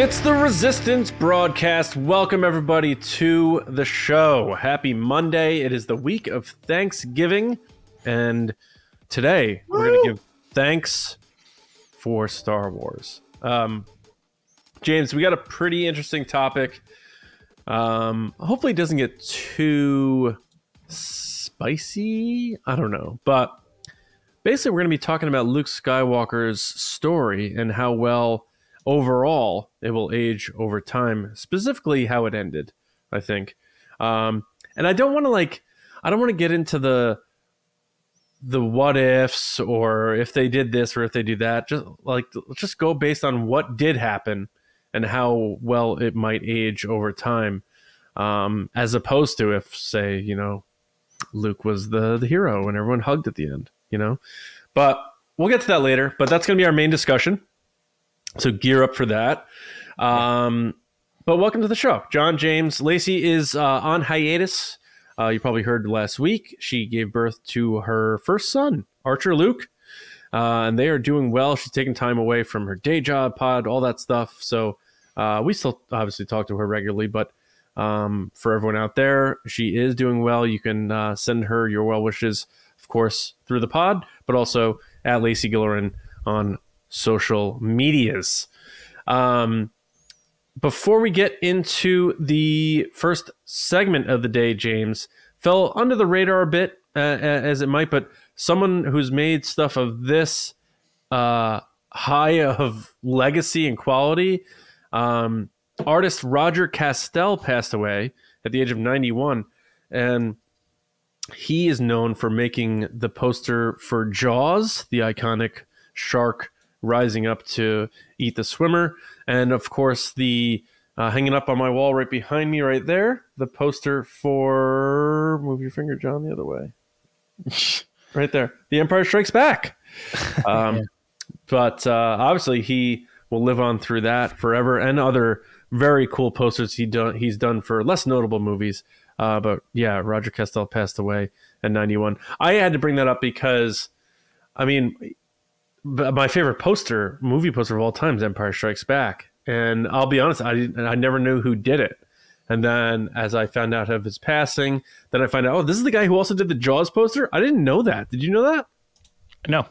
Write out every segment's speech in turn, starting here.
It's the Resistance broadcast. Welcome, everybody, to the show. Happy Monday. It is the week of Thanksgiving. And today we're going to give thanks for Star Wars. Um, James, we got a pretty interesting topic. Um, hopefully, it doesn't get too spicy. I don't know. But basically, we're going to be talking about Luke Skywalker's story and how well overall it will age over time. Specifically how it ended i think. Um, and i don't want to like i don't want to get into the the what ifs or if they did this or if they do that. Just like just go based on what did happen and how well it might age over time. Um, as opposed to if say you know luke was the the hero and everyone hugged at the end you know? But we'll get to that later but that's going to be our main discussion so gear up for that. Um, but welcome to the show, John James. Lacey is uh, on hiatus. Uh, you probably heard last week she gave birth to her first son, Archer Luke, uh, and they are doing well. She's taking time away from her day job, pod, all that stuff. So uh, we still obviously talk to her regularly, but um, for everyone out there, she is doing well. You can uh, send her your well wishes, of course, through the pod, but also at Lacey Gillerin on social medias. Um, before we get into the first segment of the day, James fell under the radar a bit, uh, as it might, but someone who's made stuff of this uh, high of legacy and quality, um, artist Roger Kastel passed away at the age of 91. And he is known for making the poster for Jaws, the iconic shark rising up to eat the swimmer. And of course, the uh, hanging up on my wall right behind me, right there, the poster for move your finger, John, the other way. right there, The Empire Strikes Back. Um, yeah. But uh, obviously, he will live on through that forever, and other very cool posters he done he's done for less notable movies. Uh, but yeah, Roger Kastel passed away at 91. I had to bring that up because, I mean, my favorite poster, movie poster of all time, is Empire Strikes Back. And I'll be honest, I I never knew who did it. And then as I found out of his passing, then I find out, oh, this is the guy who also did the Jaws poster. I didn't know that. Did you know that? No.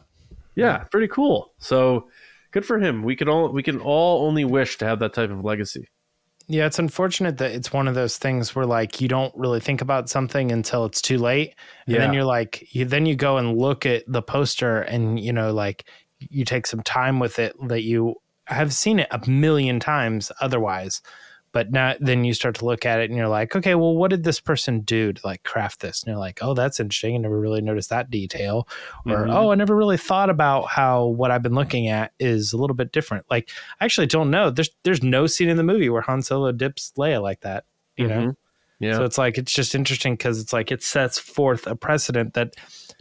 Yeah, pretty cool. So good for him. We can all we can all only wish to have that type of legacy. Yeah, it's unfortunate that it's one of those things where like you don't really think about something until it's too late. And yeah. then you're like you then you go and look at the poster and you know like you take some time with it that you have seen it a million times otherwise but now then you start to look at it and you're like okay well what did this person do to like craft this? And you're like oh that's interesting. I never really noticed that detail. Or mm-hmm. oh i never really thought about how what i've been looking at is a little bit different. Like i actually don't know. There's there's no scene in the movie where han solo dips leia like that you mm-hmm. know yeah. So it's like it's just interesting because it's like it sets forth a precedent that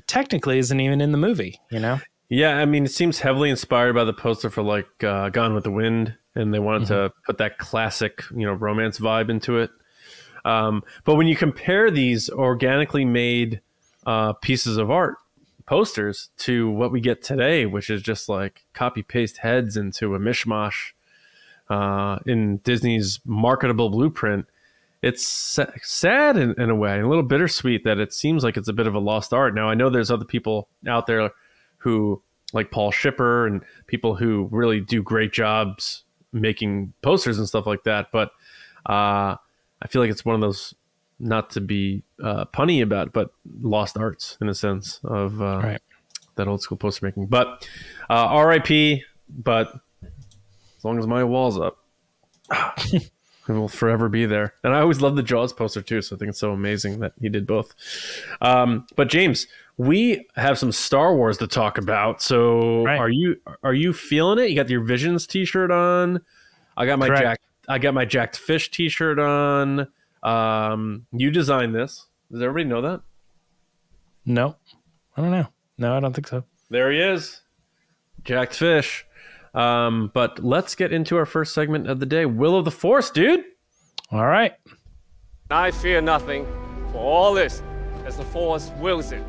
technically isn't even in the movie you know yeah, I mean, it seems heavily inspired by the poster for like uh, Gone with the Wind, and they wanted mm-hmm. to put that classic, you know, romance vibe into it. Um, but when you compare these organically made uh, pieces of art posters to what we get today, which is just like copy paste heads into a mishmash uh, in Disney's marketable blueprint, it's sad in, in a way, a little bittersweet that it seems like it's a bit of a lost art. Now, I know there's other people out there who like Paul Shipper and people who really do great jobs making posters and stuff like that. But uh, I feel like it's one of those not to be uh, punny about, but lost arts in a sense of uh, right. that old school poster making. But uh, R.I.P. But as long as my wall's up. It will forever be there. And I always love the Jaws poster too, so I think it's so amazing that he did both. Um, but James, we have some Star Wars to talk about. So right. are you are you feeling it? You got your Visions T-shirt on. I got my Jack. I got my Jacked Fish T-shirt on. Um, you designed this. Does everybody know that? No, I don't know. No, I don't think so. There he is, Jacked Fish. Um, but let's get into our first segment of the day. Will of the Force, dude. All right. I fear nothing, for all this as the Force wills it.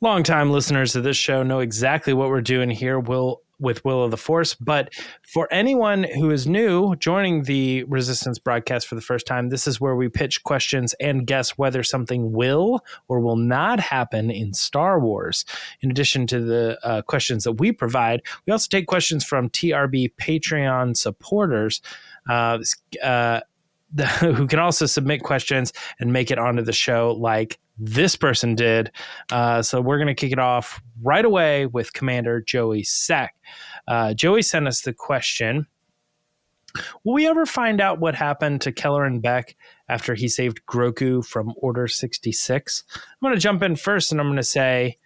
Longtime listeners of this show know exactly what we're doing here. We'll with Will of the Force. But for anyone who is new joining the Resistance broadcast for the first time, this is where we pitch questions and guess whether something will or will not happen in Star Wars. In addition to the uh, questions that we provide, we also take questions from TRB Patreon supporters. Uh, uh, who can also submit questions and make it onto the show like this person did. Uh, so we're going to kick it off right away with Commander Joey Sack. Uh, Joey sent us the question Will we ever find out what happened to Kelleran Beq after he saved Grogu from Order 66? I'm going to jump in first and I'm going to say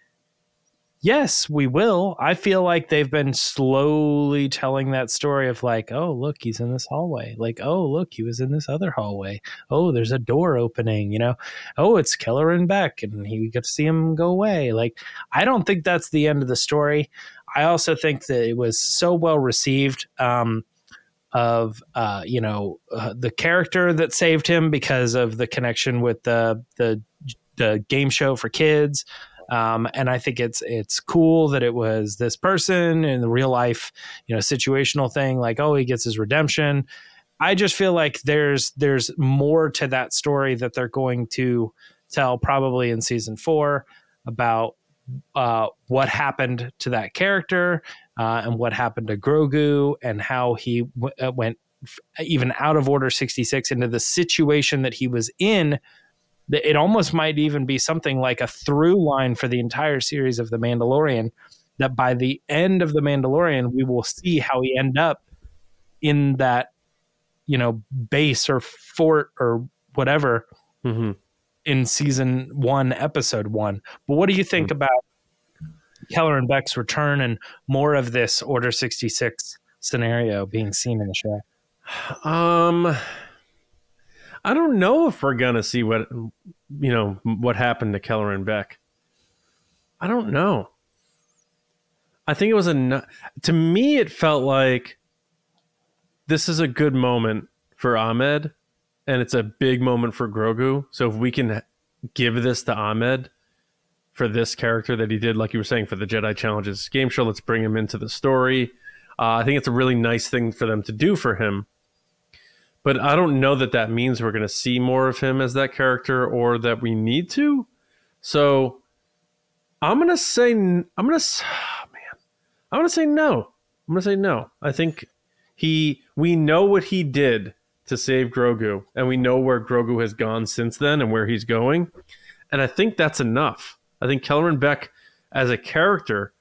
yes, we will. I feel like they've been slowly telling that story of like, oh, look, he's in this hallway. Like, oh, look, he was in this other hallway. Oh, there's a door opening, you know? Oh, it's Kelleran Beq, and he got to see him go away. Like, I don't think that's the end of the story. I also think that it was so well received. Um, of uh, you know uh, the character that saved him because of the connection with the the the game show for kids um, and I think it's it's cool that it was this person in the real life, you know, situational thing. Like, oh, he gets his redemption. I just feel like there's there's more to that story that they're going to tell probably in season four about uh, what happened to that character uh, and what happened to Grogu and how he w- uh, went even out of Order 66 into the situation that he was in it almost might even be something like a through line for the entire series of The Mandalorian. That by the end of The Mandalorian, we will see how he end up in that, you know, base or fort or whatever mm-hmm. in season one, episode one. But what do you think mm-hmm. about Kelleran Beq's return and more of this Order 66 scenario being seen in the show? Um, I don't know if we're gonna see what you know what happened to Kelleran Beq. I don't know. I think it was a to me it felt like this is a good moment for Ahmed and it's a big moment for Grogu. So if we can give this to Ahmed for this character that he did, like you were saying, for the Jedi Challenges game show, let's bring him into the story. Uh, I think it's a really nice thing for them to do for him but I don't know that that means we're going to see more of him as that character or that we need to. So I'm going to say I'm going to oh man. I'm going to say no. I'm going to say no. I think he we know what he did to save Grogu and we know where Grogu has gone since then and where he's going. And I think that's enough. I think Kelleran Beq as a character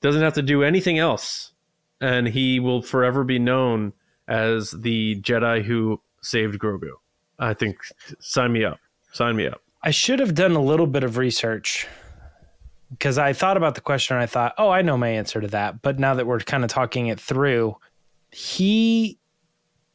doesn't have to do anything else and he will forever be known as the Jedi who saved Grogu. I think sign me up. Sign me up. I should have done a little bit of research because I thought about the question and I thought, oh, I know my answer to that. But now that we're kind of talking it through, he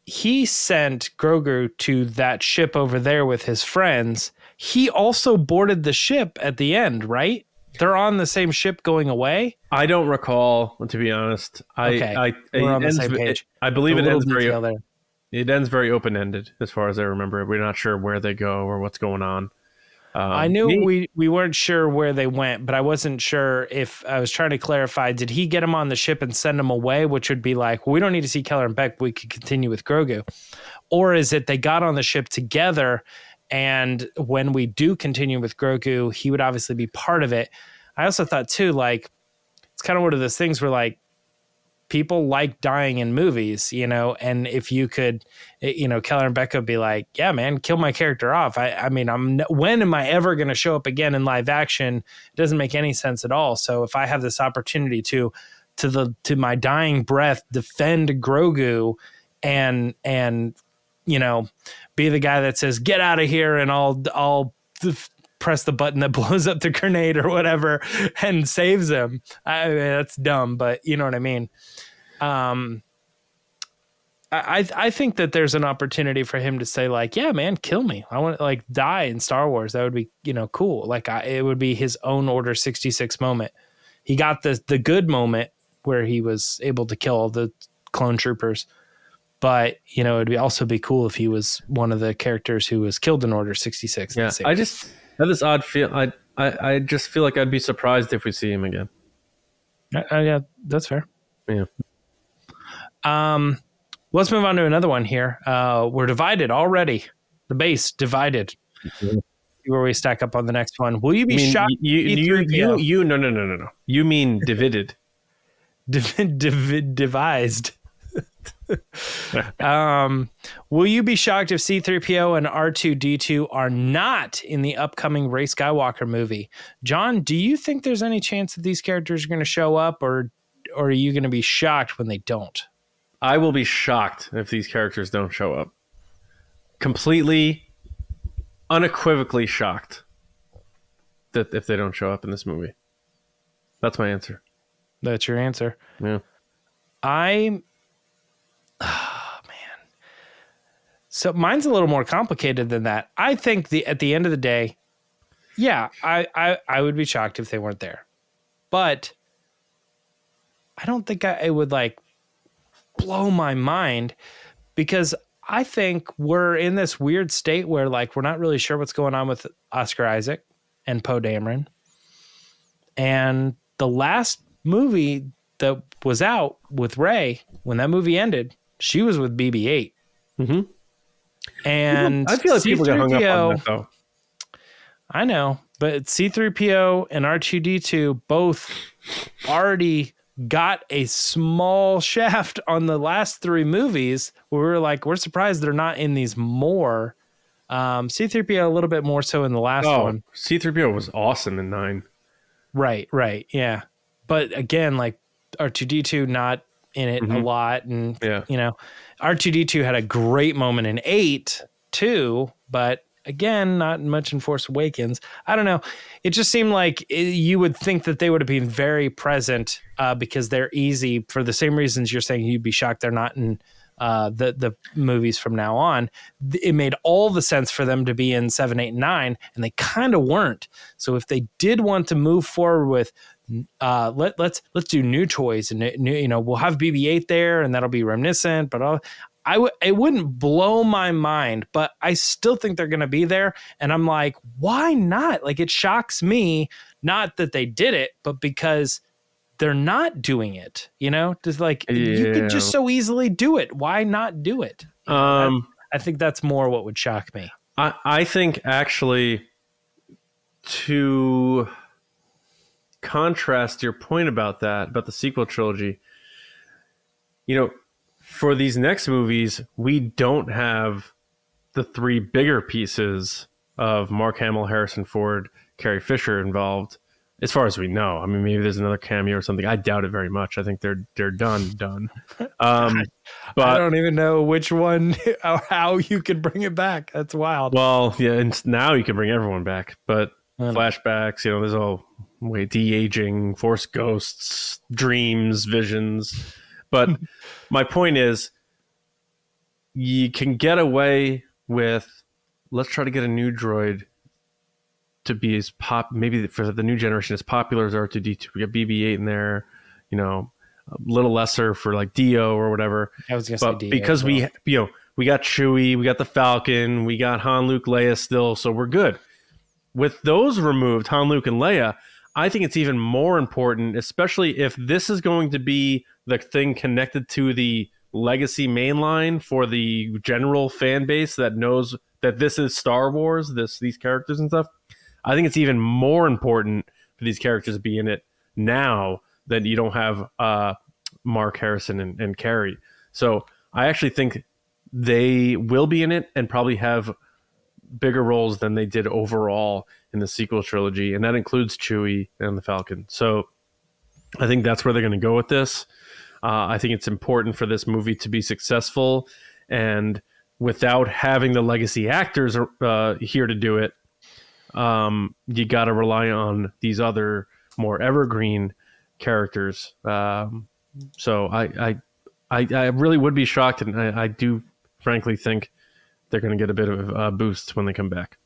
he sent Grogu to that ship over there with his friends. He also boarded the ship at the end, right? They're on the same ship going away. I don't recall, to be honest. I, okay, I, we're on the same page. It, I believe it ends very. There. It ends very open ended, as far as I remember. We're not sure where they go or what's going on. Um, I knew me, we we weren't sure where they went, but I wasn't sure if I was trying to clarify. Did he get him on the ship and send him away, which would be like, well, we don't need to see Kelleran Beq, we could continue with Grogu, or is it they got on the ship together and when we do continue with Grogu, he would obviously be part of it. I also thought too, like it's kind of one of those things where like people like dying in movies, you know, and if you could, you know, Kelleran Beq would be like, yeah, man, kill my character off. I, I mean, I'm when am I ever going to show up again in live action? It doesn't make any sense at all. So if I have this opportunity to, to the to my dying breath, defend Grogu, and and you know, be the guy that says, "Get out of here," and I'll I'll press the button that blows up the grenade or whatever and saves him. I mean, that's dumb, but you know what I mean. Um, I I think that there's an opportunity for him to say like, yeah, man, kill me. I want to like die in Star Wars. That would be you know cool. Like I, it would be his own Order sixty six moment. He got the the good moment where he was able to kill all the clone troopers but you know, it'd be also be cool if he was one of the characters who was killed in Order sixty six. Yeah, I just have this odd feel. I, I I just feel like I'd be surprised if we see him again. Uh, uh, yeah, that's fair. Yeah. Um, let's move on to another one here. Uh, we're divided already. The base divided. Mm-hmm. Where we stack up on the next one. Will you be I mean, shocked? You, you, you, you, you, no, no, no, no, no. You mean divided. Div- div- devised. um, will you be shocked if C3PO and R2D2 are not in the upcoming Rey Skywalker movie? John, do you think there's any chance that these characters are going to show up or or are you going to be shocked when they don't? I will be shocked if these characters don't show up. Completely, unequivocally shocked that if they don't show up in this movie. That's my answer. That's your answer. Yeah. I oh man. So mine's a little more complicated than that. I think the at the end of the day, yeah, I I, I would be shocked if they weren't there. But I don't think I, it would like blow my mind because I think we're in this weird state where like we're not really sure what's going on with Oscar Isaac and Poe Dameron. And the last movie that was out with Rey, when that movie ended, she was with BB-8. Mhm. And I feel like people get hung up C-3PO on that though. I know, but C3PO and R2D2 both already got a small shaft on the last three movies we were like, we're surprised they're not in these more. Um, C3PO a little bit more so in the last Oh, one. C3PO was awesome in nine. Right, right. Yeah. But again, like R2D2 not in it a Mhm. lot. And, Yeah. you know, R2D2 had a great moment in eight too, but again, not much in Force Awakens. I don't know. It just seemed like it, you would think that they would have been very present uh, because they're easy for the same reasons you're saying you'd be shocked they're not in uh, the the movies from now on. It made all the sense for them to be in seven, eight, and nine, and they kind of weren't. So if they did want to move forward with uh, let let's let's do new toys and new, you know we'll have BB-8 there and that'll be reminiscent, but I'll, I would it wouldn't blow my mind, but I still think they're going to be there, and I'm like, why not? Like it shocks me, not that they did it, but because they're not doing it. You know, just like you could just so easily do it. Why not do it? Um, I think that's more what would shock me. I, I think actually to contrast your point about that, about the sequel trilogy, you know, for these next movies, we don't have the three bigger pieces of Mark Hamill, Harrison Ford, Carrie Fisher involved, as far as we know. I mean, maybe there's another cameo or something. I doubt it very much. I think they're they're done, done. Um, I don't even know which one or how you could bring it back. That's wild. well, yeah, and now you can bring everyone back, but flashbacks, you know, there's all way de aging, force ghosts, dreams, visions. But my point is, you can get away with let's try to get a new droid to be as pop, maybe for the new generation as popular as R2D2. We got BB-8 in there, you know, a little lesser for like D-O or whatever I was gonna but because as we you know we got Chewie, we got the Falcon, we got Han, Luke, Leia still, so we're good. With those removed, Han, Luke, and Leia, I think it's even more important, especially if this is going to be the thing connected to the legacy mainline for the general fan base that knows that this is Star Wars, this these characters and stuff. I think it's even more important for these characters to be in it now that you don't have uh, Mark Harrison and, and Carrie. So I actually think they will be in it and probably have bigger roles than they did overall in the sequel trilogy, and that includes Chewie and the Falcon. So I think that's where they're going to go with this. Uh, I think it's important for this movie to be successful, and without having the legacy actors uh, here to do it, um, you got to rely on these other more evergreen characters. Um, so I, I, I, I really would be shocked, and I, I do frankly think they're going to get a bit of a boost when they come back.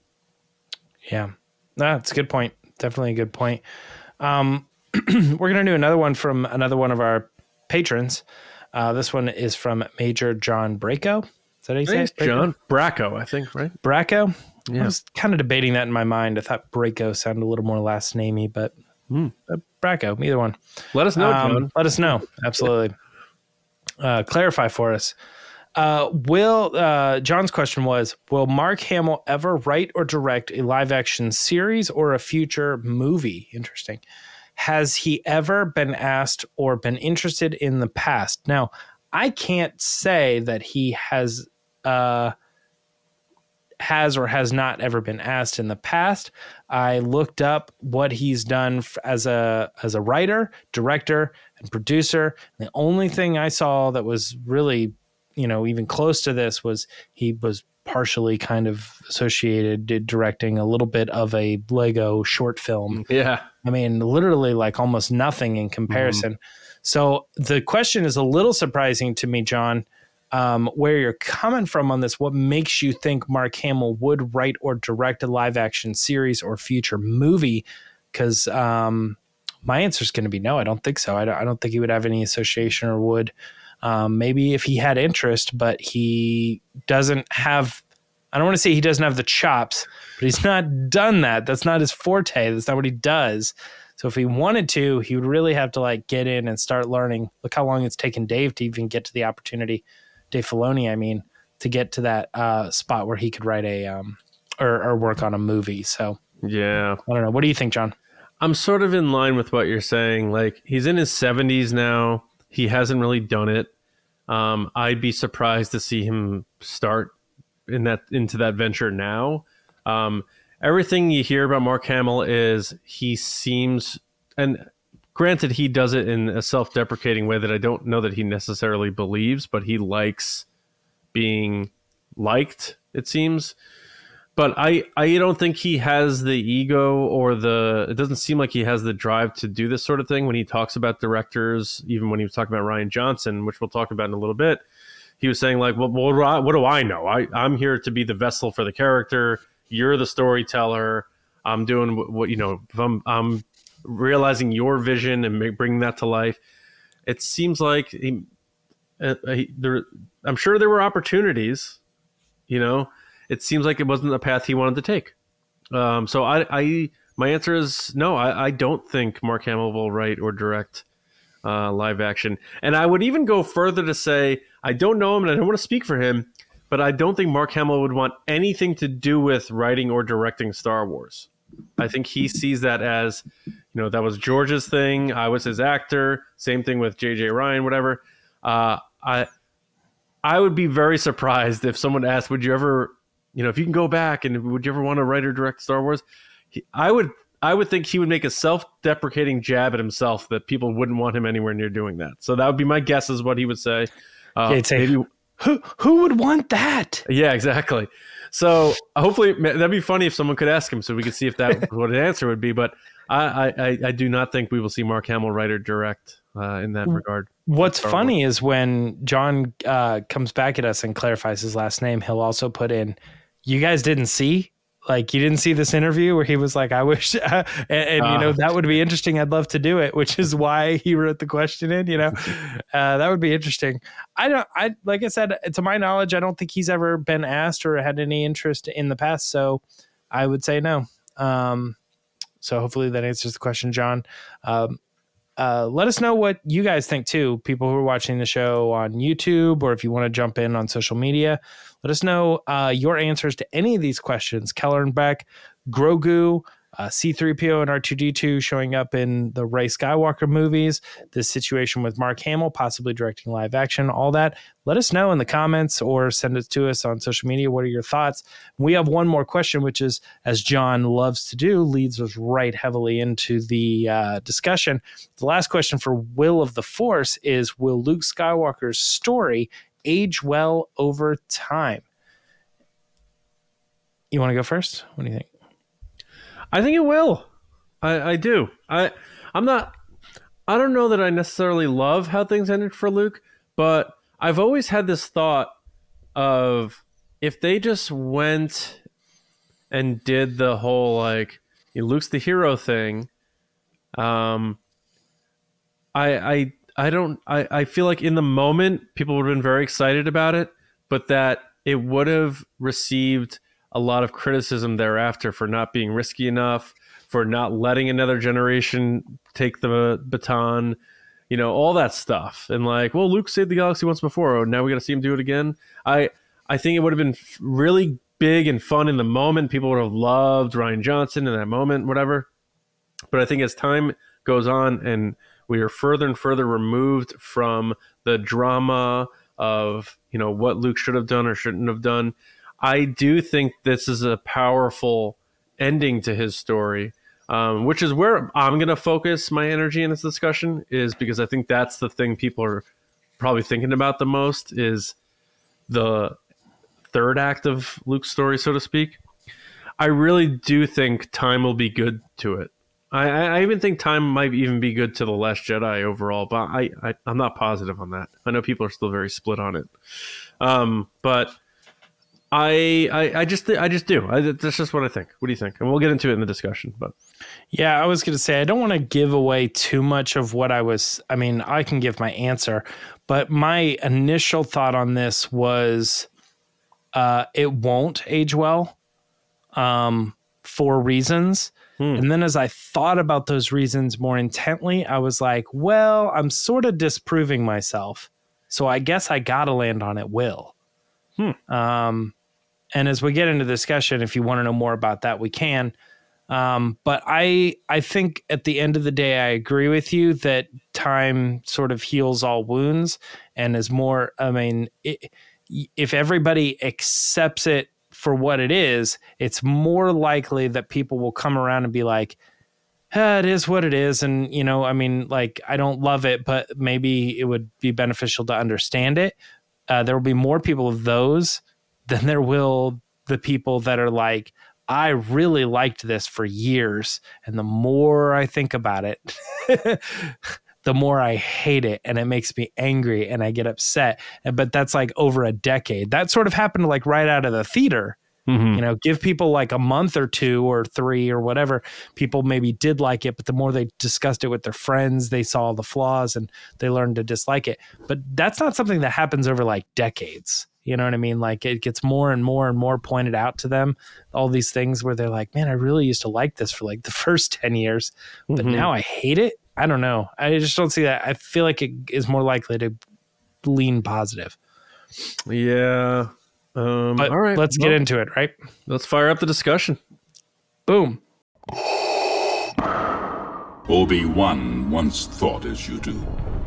Yeah, that's a good point. Definitely a good point. Um, we're gonna do another one from another one of our patrons. Uh, this one is from Major John Braco. Is that how you say it? Braco? John Bracco, I think, right? Braco. I was kind of debating that in my mind. I thought Braco sounded a little more last namey, but Hmm. Uh, Bracco, either one. Let us know, um, John. Let us know. Absolutely. uh, clarify for us. Uh, will uh, John's question was: Will Mark Hamill ever write or direct a live action series or a future movie? Interesting. Has he ever been asked or been interested in the past? Now, I can't say that he has uh, has or has not ever been asked in the past. I looked up what he's done as a as a writer, director, and producer. The only thing I saw that was really, you know, even close to this was he was partially kind of associated did directing a little bit of a Lego short film. Yeah. I mean, literally like almost nothing in comparison. Mm-hmm. So the question is a little surprising to me, John, um, where you're coming from on this. What makes you think Mark Hamill would write or direct a live action series or future movie? Because um, my answer is going to be no. I don't think so. I don't, I don't, think he would have any association or would. Um, maybe if he had interest, but he doesn't have. I don't want to say he doesn't have the chops, but he's not done that. That's not his forte. That's not what he does. So if he wanted to, he would really have to like get in and start learning. Look how long it's taken Dave to even get to the opportunity, Dave Filoni, I mean, to get to that uh, spot where he could write a um, or, or work on a movie. So yeah, I don't know. What do you think, John? I'm sort of in line with what you're saying. Like he's in his 70s now. He hasn't really done it. Um, I'd be surprised to see him start in that into that venture now. Um, everything you hear about Mark Hamill is he seems and granted he does it in a self-deprecating way that I don't know that he necessarily believes, but he likes being liked, it seems. But I, I don't think he has the ego or the it doesn't seem like he has the drive to do this sort of thing when he talks about directors, even when he was talking about Rian Johnson, which we'll talk about in a little bit. He was saying like, well, what do I know? I, I'm here to be the vessel for the character you're the storyteller. I'm doing what, what you know. I'm, I'm realizing your vision and bringing that to life. It seems like he, uh, he, there. I'm sure there were opportunities. You know, it seems like it wasn't the path he wanted to take. Um, so I, I, my answer is no. I, I don't think Mark Hamill will write or direct uh, live action, and I would even go further to say I don't know him and I don't want to speak for him but I don't think Mark Hamill would want anything to do with writing or directing Star Wars. I think he sees that as, you know, that was George's thing. I was his actor. Same thing with J.J. Rian, whatever. Uh, I, I would be very surprised if someone asked, "Would you ever, you know, if you can go back and would you ever want to write or direct Star Wars?" He, I would, I would think he would make a self-deprecating jab at himself that people wouldn't want him anywhere near doing that. So that would be my guess, is what he would say. Uh, yeah, maybe who who would want that? Yeah, exactly. So hopefully that'd be funny if someone could ask him, so we could see if that what an answer would be. But I, I, I do not think we will see Mark Hamill write or direct uh, in that regard. What's funny is when John uh, comes back at us and clarifies his last name, he'll also put in, "You guys didn't see? Like you didn't see this interview where he was like i wish uh, and, and uh, you know that would be interesting. I'd love to do it which is why he wrote the question in you know? Uh, that would be interesting. I don't i like i said to my knowledge i don't think he's ever been asked or had any interest in the past so i would say no. Um, so hopefully that answers the question john. Um, uh, let us know what you guys think too people who are watching the show on youtube or if you want to jump in on social media let us know uh, your answers to any of these questions. Kelleran Beq, Grogu, uh, C3PO and R2D2 showing up in the Rey Skywalker movies, this situation with Mark Hamill possibly directing live action, all that. Let us know in the comments or send it to us on social media. What are your thoughts? We have one more question, which is, as John loves to do, leads us right heavily into the uh, discussion. The last question for Will of the Force is Will Luke Skywalker's story age well over time. You want to go first? What do you think? I think it will. I, I do. I I'm not. I don't know that I necessarily love how things ended for Luke, but I've always had this thought of if they just went and did the whole like Luke's the hero thing. Um, I I I don't I, I feel like in the moment people would have been very excited about it, but that it would have received a lot of criticism thereafter for not being risky enough, for not letting another generation take the baton, you know, all that stuff. And like, well, Luke saved the galaxy once before, oh, now we got to see him do it again. I I think it would have been really big and fun in the moment. People would have loved Rian Johnson in that moment, whatever. But I think as time goes on and we are further and further removed from the drama of you know what Luke should have done or shouldn't have done. I do think this is a powerful ending to his story, um, which is where I'm going to focus my energy in this discussion. Is because I think that's the thing people are probably thinking about the most is the third act of Luke's story, so to speak. I really do think time will be good to it. I, I even think time might even be good to the Last Jedi overall, but I, I am not positive on that. I know people are still very split on it, um, but I, I I just I just do. I, that's just what I think. What do you think? And we'll get into it in the discussion. But yeah, I was going to say I don't want to give away too much of what I was. I mean, I can give my answer, but my initial thought on this was, uh, it won't age well, um, for reasons. Hmm. And then as I thought about those reasons more intently, I was like, well, I'm sort of disproving myself. So I guess I got to land on it will. Hmm. Um, and as we get into discussion, if you want to know more about that, we can. Um, but I I think at the end of the day, I agree with you that time sort of heals all wounds and is more. I mean, it, if everybody accepts it for what it is, it's more likely that people will come around and be like, eh, it is what it is. And, you know, I mean, like, I don't love it, but maybe it would be beneficial to understand it. Uh, there will be more people of those than there will the people that are like, I really liked this for years. And the more I think about it, the more I hate it and it makes me angry and I get upset. But that's like over a decade. That sort of happened like right out of the theater. Mm-hmm. You know, give people like a month or two or three or whatever. People maybe did like it, but the more they discussed it with their friends, they saw the flaws and they learned to dislike it. But that's not something that happens over like decades. You know what I mean? Like it gets more and more and more pointed out to them, all these things where they're like, man, I really used to like this for like the first 10 years, but mm-hmm. now I hate it. I don't know. I just don't see that. I feel like it is more likely to lean positive. Yeah. Um, but all right. Let's well, get into it, right? Let's fire up the discussion. Boom. Obi Wan once thought as you do.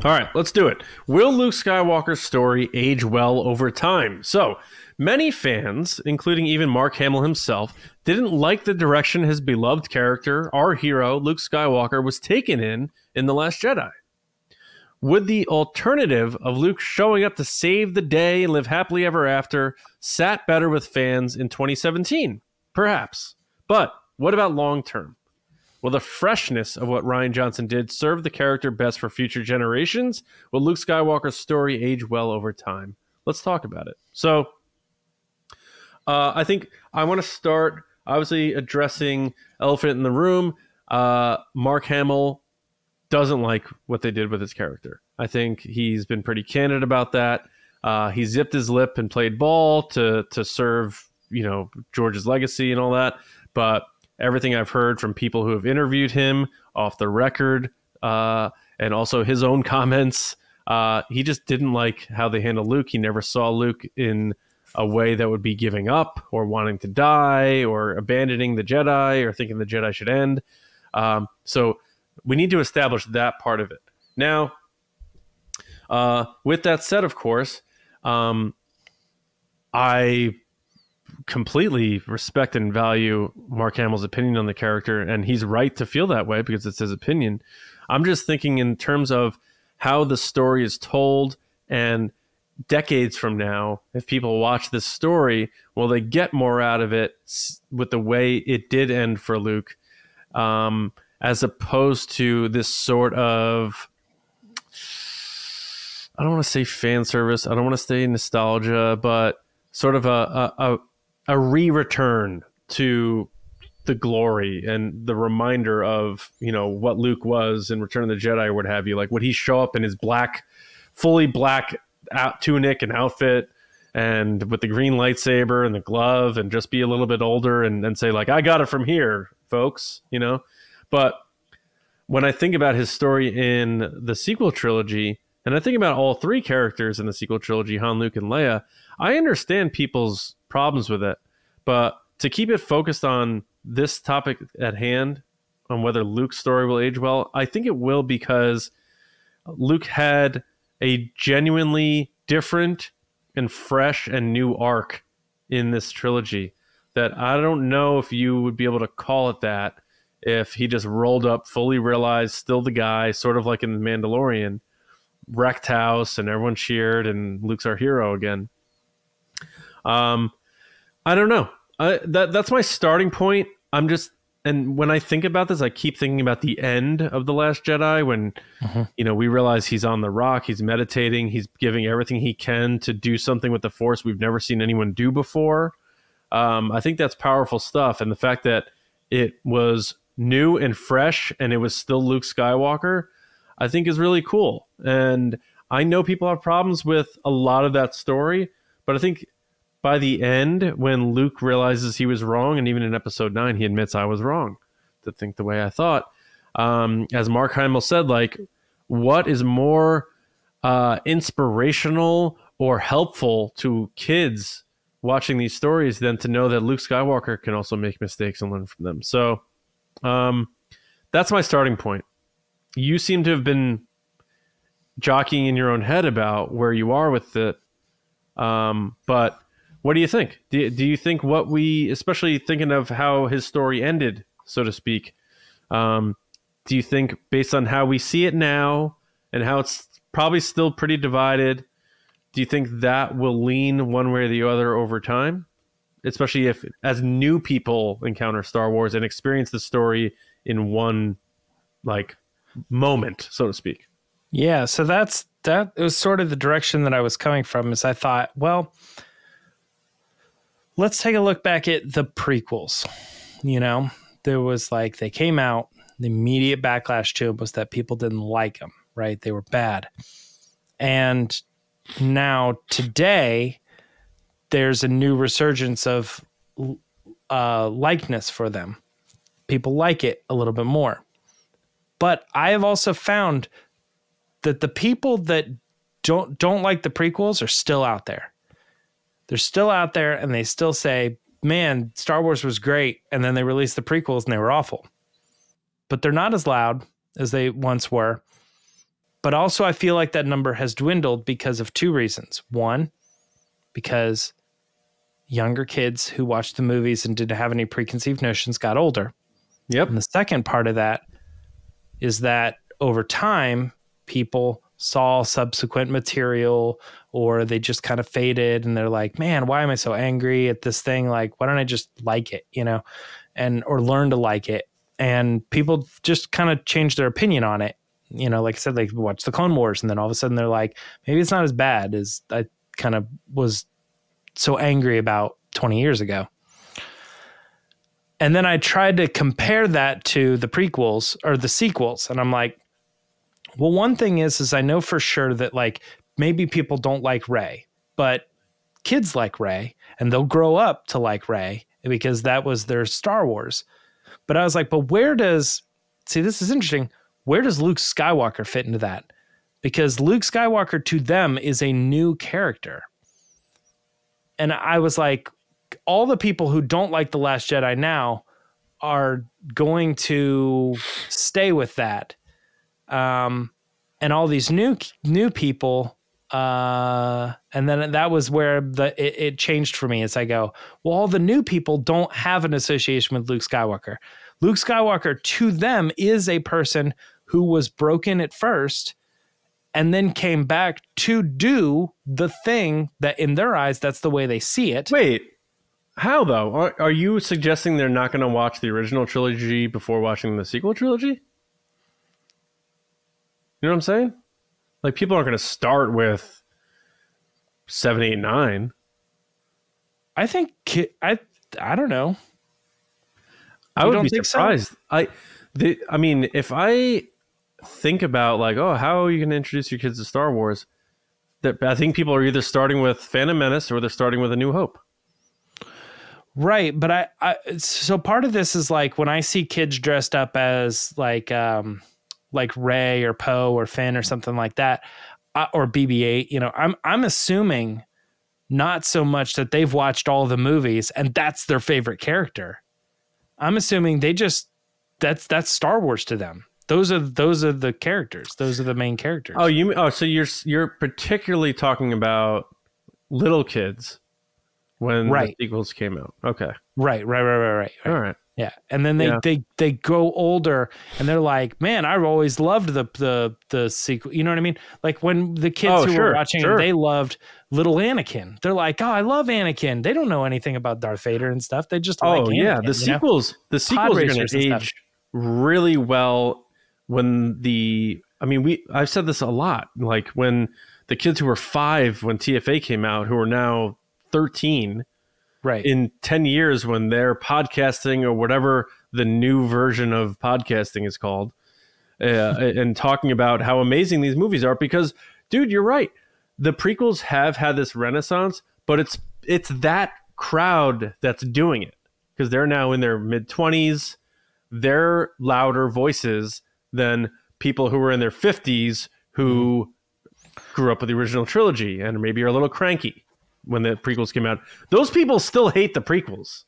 All right, let's do it. Will Luke Skywalker's story age well over time? So, many fans, including even Mark Hamill himself, didn't like the direction his beloved character, our hero, Luke Skywalker, was taken in in The Last Jedi. Would the alternative of Luke showing up to save the day and live happily ever after sat better with fans in 2017? Perhaps. But what about long term? Will the freshness of what Rian Johnson did serve the character best for future generations? Will Luke Skywalker's story age well over time? Let's talk about it. So, uh, I think I want to start obviously addressing elephant in the room. Uh, Mark Hamill doesn't like what they did with his character. I think he's been pretty candid about that. Uh, he zipped his lip and played ball to to serve you know George's legacy and all that. But everything I've heard from people who have interviewed him off the record uh, and also his own comments, uh, he just didn't like how they handled Luke. He never saw Luke in a way that would be giving up or wanting to die or abandoning the Jedi or thinking the Jedi should end. Um, so we need to establish that part of it. Now, uh, with that said, of course, um, I completely respect and value Mark Hamill's opinion on the character, and he's right to feel that way because it's his opinion. I'm just thinking in terms of how the story is told and decades from now, if people watch this story, will they get more out of it with the way it did end for Luke, um, as opposed to this sort of I don't want to say fan service, I don't want to say nostalgia, but sort of a a, a re-return to the glory and the reminder of you know what Luke was in Return of the Jedi or what have you. Like would he show up in his black, fully black out tunic and outfit and with the green lightsaber and the glove and just be a little bit older and then say like I got it from here, folks, you know. But when I think about his story in the sequel trilogy, and I think about all three characters in the sequel trilogy, Han, Luke, and Leia, I understand people's problems with it. But to keep it focused on this topic at hand, on whether Luke's story will age well, I think it will because Luke had a genuinely different and fresh and new arc in this trilogy that I don't know if you would be able to call it that if he just rolled up, fully realized, still the guy, sort of like in The Mandalorian, wrecked house, and everyone cheered, and Luke's our hero again. Um, I don't know. I, that that's my starting point. I'm just, and when I think about this, I keep thinking about the end of the Last Jedi when, mm-hmm. you know, we realize he's on the rock, he's meditating, he's giving everything he can to do something with the Force we've never seen anyone do before. Um, I think that's powerful stuff, and the fact that it was new and fresh and it was still Luke Skywalker, I think is really cool. And I know people have problems with a lot of that story, but I think by the end, when Luke realizes he was wrong, and even in episode nine, he admits I was wrong to think the way I thought. Um, as Mark Hamill said, like, what is more uh, inspirational or helpful to kids watching these stories than to know that Luke Skywalker can also make mistakes and learn from them? So, um, that's my starting point. You seem to have been jockeying in your own head about where you are with it. Um, but what do you think? Do, do you think what we, especially thinking of how his story ended, so to speak, um, do you think based on how we see it now and how it's probably still pretty divided, do you think that will lean one way or the other over time? especially if as new people encounter Star Wars and experience the story in one like moment, so to speak. Yeah, so that's that it was sort of the direction that I was coming from is I thought, well, let's take a look back at the prequels. You know, there was like they came out, the immediate backlash to them was that people didn't like them, right? They were bad. And now today, there's a new resurgence of uh, likeness for them. People like it a little bit more. But I have also found that the people that don't don't like the prequels are still out there. They're still out there and they still say, "Man, Star Wars was great." And then they released the prequels and they were awful. But they're not as loud as they once were. But also I feel like that number has dwindled because of two reasons. One, because younger kids who watched the movies and didn't have any preconceived notions got older. Yep. And the second part of that is that over time, people saw subsequent material or they just kind of faded and they're like, man, why am I so angry at this thing? Like, why don't I just like it, you know, and or learn to like it? And people just kind of change their opinion on it. You know, like I said, they watch the Clone Wars and then all of a sudden they're like, maybe it's not as bad as I kind of was so angry about 20 years ago. And then I tried to compare that to the prequels or the sequels. And I'm like, well, one thing is, is I know for sure that like maybe people don't like Rey, but kids like Rey, and they'll grow up to like Rey because that was their Star Wars. But I was like, but where does, see, this is interesting. Where does Luke Skywalker fit into that? Because Luke Skywalker to them is a new character and I was like, all the people who don't like the Last Jedi now are going to stay with that, um, and all these new new people. Uh, and then that was where the it, it changed for me as I go. Well, all the new people don't have an association with Luke Skywalker. Luke Skywalker to them is a person who was broken at first and then came back to do the thing that in their eyes that's the way they see it wait how though are, are you suggesting they're not going to watch the original trilogy before watching the sequel trilogy you know what i'm saying like people aren't going to start with seven eight nine i think i i don't know i you would be surprised so? i the, i mean if i think about like, oh, how are you going to introduce your kids to Star Wars? that I think people are either starting with Phantom Menace or they're starting with A New Hope. Right, but I, I so part of this is like when I see kids dressed up as like um like Rey or Poe or Finn or something like that, uh, or BB-8. You know, I'm I'm assuming not so much that they've watched all the movies and that's their favorite character. I'm assuming they just that's that's Star Wars to them. Those are those are the characters. Those are the main characters. Oh, you oh so you're you're particularly talking about little kids when right. the sequels came out. Okay. Right, right, right, right, right. All right. Yeah, and then they yeah. they they grow older, and they're like, "Man, I've always loved the the the sequel." You know what I mean? Like when the kids oh, who sure, were watching sure. they loved little Anakin. They're like, "Oh, I love Anakin." They don't know anything about Darth Vader and stuff. They just oh like yeah, the sequels know? the sequels are going to age really well when the I mean we I've said this a lot. Like when the kids who were five when TFA came out, who are now thirteen right. in 10 years when they're podcasting or whatever the new version of podcasting is called uh, and talking about how amazing these movies are because dude you're right. The prequels have had this renaissance but it's it's that crowd that's doing it because they're now in their mid 20s they're louder voices than people who were in their 50s who grew up with the original trilogy and maybe are a little cranky when the prequels came out. Those people still hate the prequels.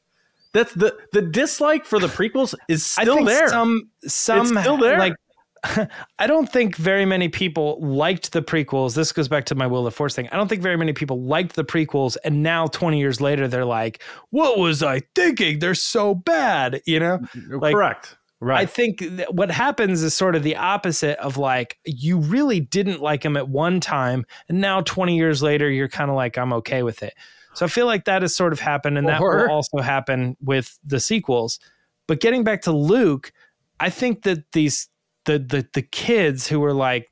That's the the dislike for the prequels is still there. Some some it's still there. Like I don't think very many people liked the prequels. This goes back to my Will of Force thing. I don't think very many people liked the prequels, and now 20 years later, they're like, "What was I thinking? They're so bad." You know, mm-hmm. like, correct. Right. I think what happens is sort of the opposite of like you really didn't like him at one time, and now 20 years later, you're kind of like, I'm okay with it. So I feel like that has sort of happened, and that will also happen with the sequels. But getting back to Luke, I think that these the the the kids who were like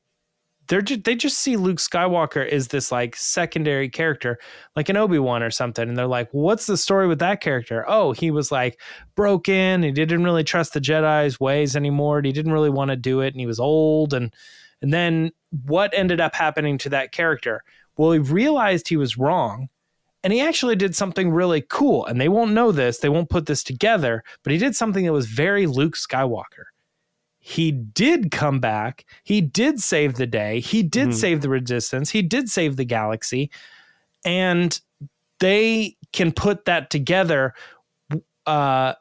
they're just, they just see Luke Skywalker as this like secondary character, like an Obi Wan or something, and they're like, "What's the story with that character?" Oh, he was like broken. He didn't really trust the Jedi's ways anymore. he didn't really want to do it, and he was old. And and then what ended up happening to that character? Well, he realized he was wrong, and he actually did something really cool. And they won't know this. They won't put this together. But he did something that was very Luke Skywalker he did come back. He did save the day. He did mm-hmm. save the resistance. He did save the galaxy. And they can put that together, uh,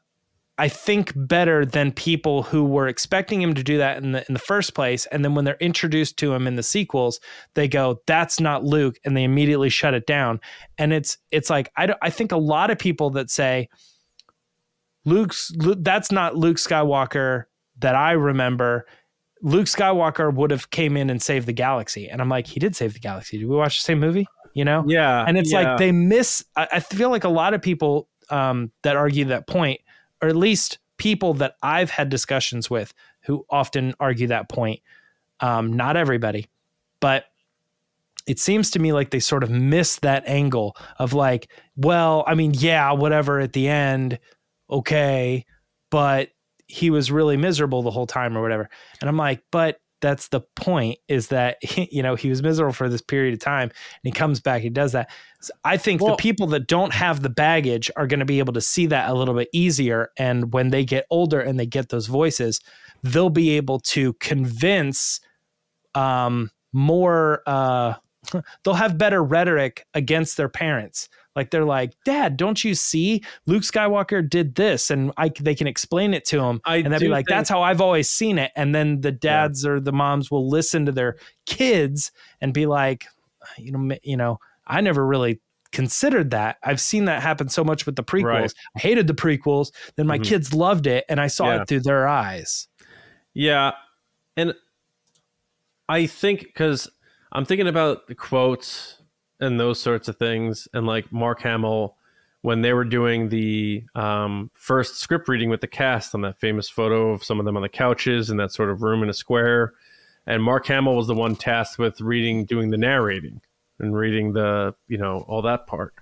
I think, better than people who were expecting him to do that in the in the first place. And then when they're introduced to him in the sequels, they go, "That's not Luke," and they immediately shut it down. And it's it's like I I think a lot of people that say Luke's Luke, that's not Luke Skywalker that I remember, Luke Skywalker would have came in and saved the galaxy. And I'm like, he did save the galaxy. Did we watch the same movie? You know? Yeah. And it's yeah. like they miss. I, I, feel like a lot of people um, that argue that point, or at least people that I've had discussions with who often argue that point. Um, not everybody, but it seems to me like they sort of miss that angle of like, well, I mean, yeah, whatever at the end, okay, but he was really miserable the whole time or whatever. And I'm like, but that's the point is that you know he was miserable for this period of time and he comes back he does that. So i think well, the people that don't have the baggage are going to be able to see that a little bit easier. And when they get older and they get those voices they'll be able to convince um, more uh, they'll have better rhetoric against their parents like they're like, Dad, don't you see Luke Skywalker did this, and I they can explain it to him, I and they'd be like, think- That's how I've always seen it. And then the dads yeah. or the moms will listen to their kids and be like, you know, you know, I never really considered that. I've seen that happen so much with the prequels. Right. I hated the prequels. Then my mm-hmm. kids loved it, and I saw yeah. it through their eyes. Yeah, and I think because I'm thinking about the quotes and those sorts of things. And like Mark Hamill, when they were doing the um, first script reading with the cast on that famous photo of some of them on the couches in that sort of room in a square. And Mark Hamill was the one tasked with reading, doing the narrating and reading the, you know, all that part.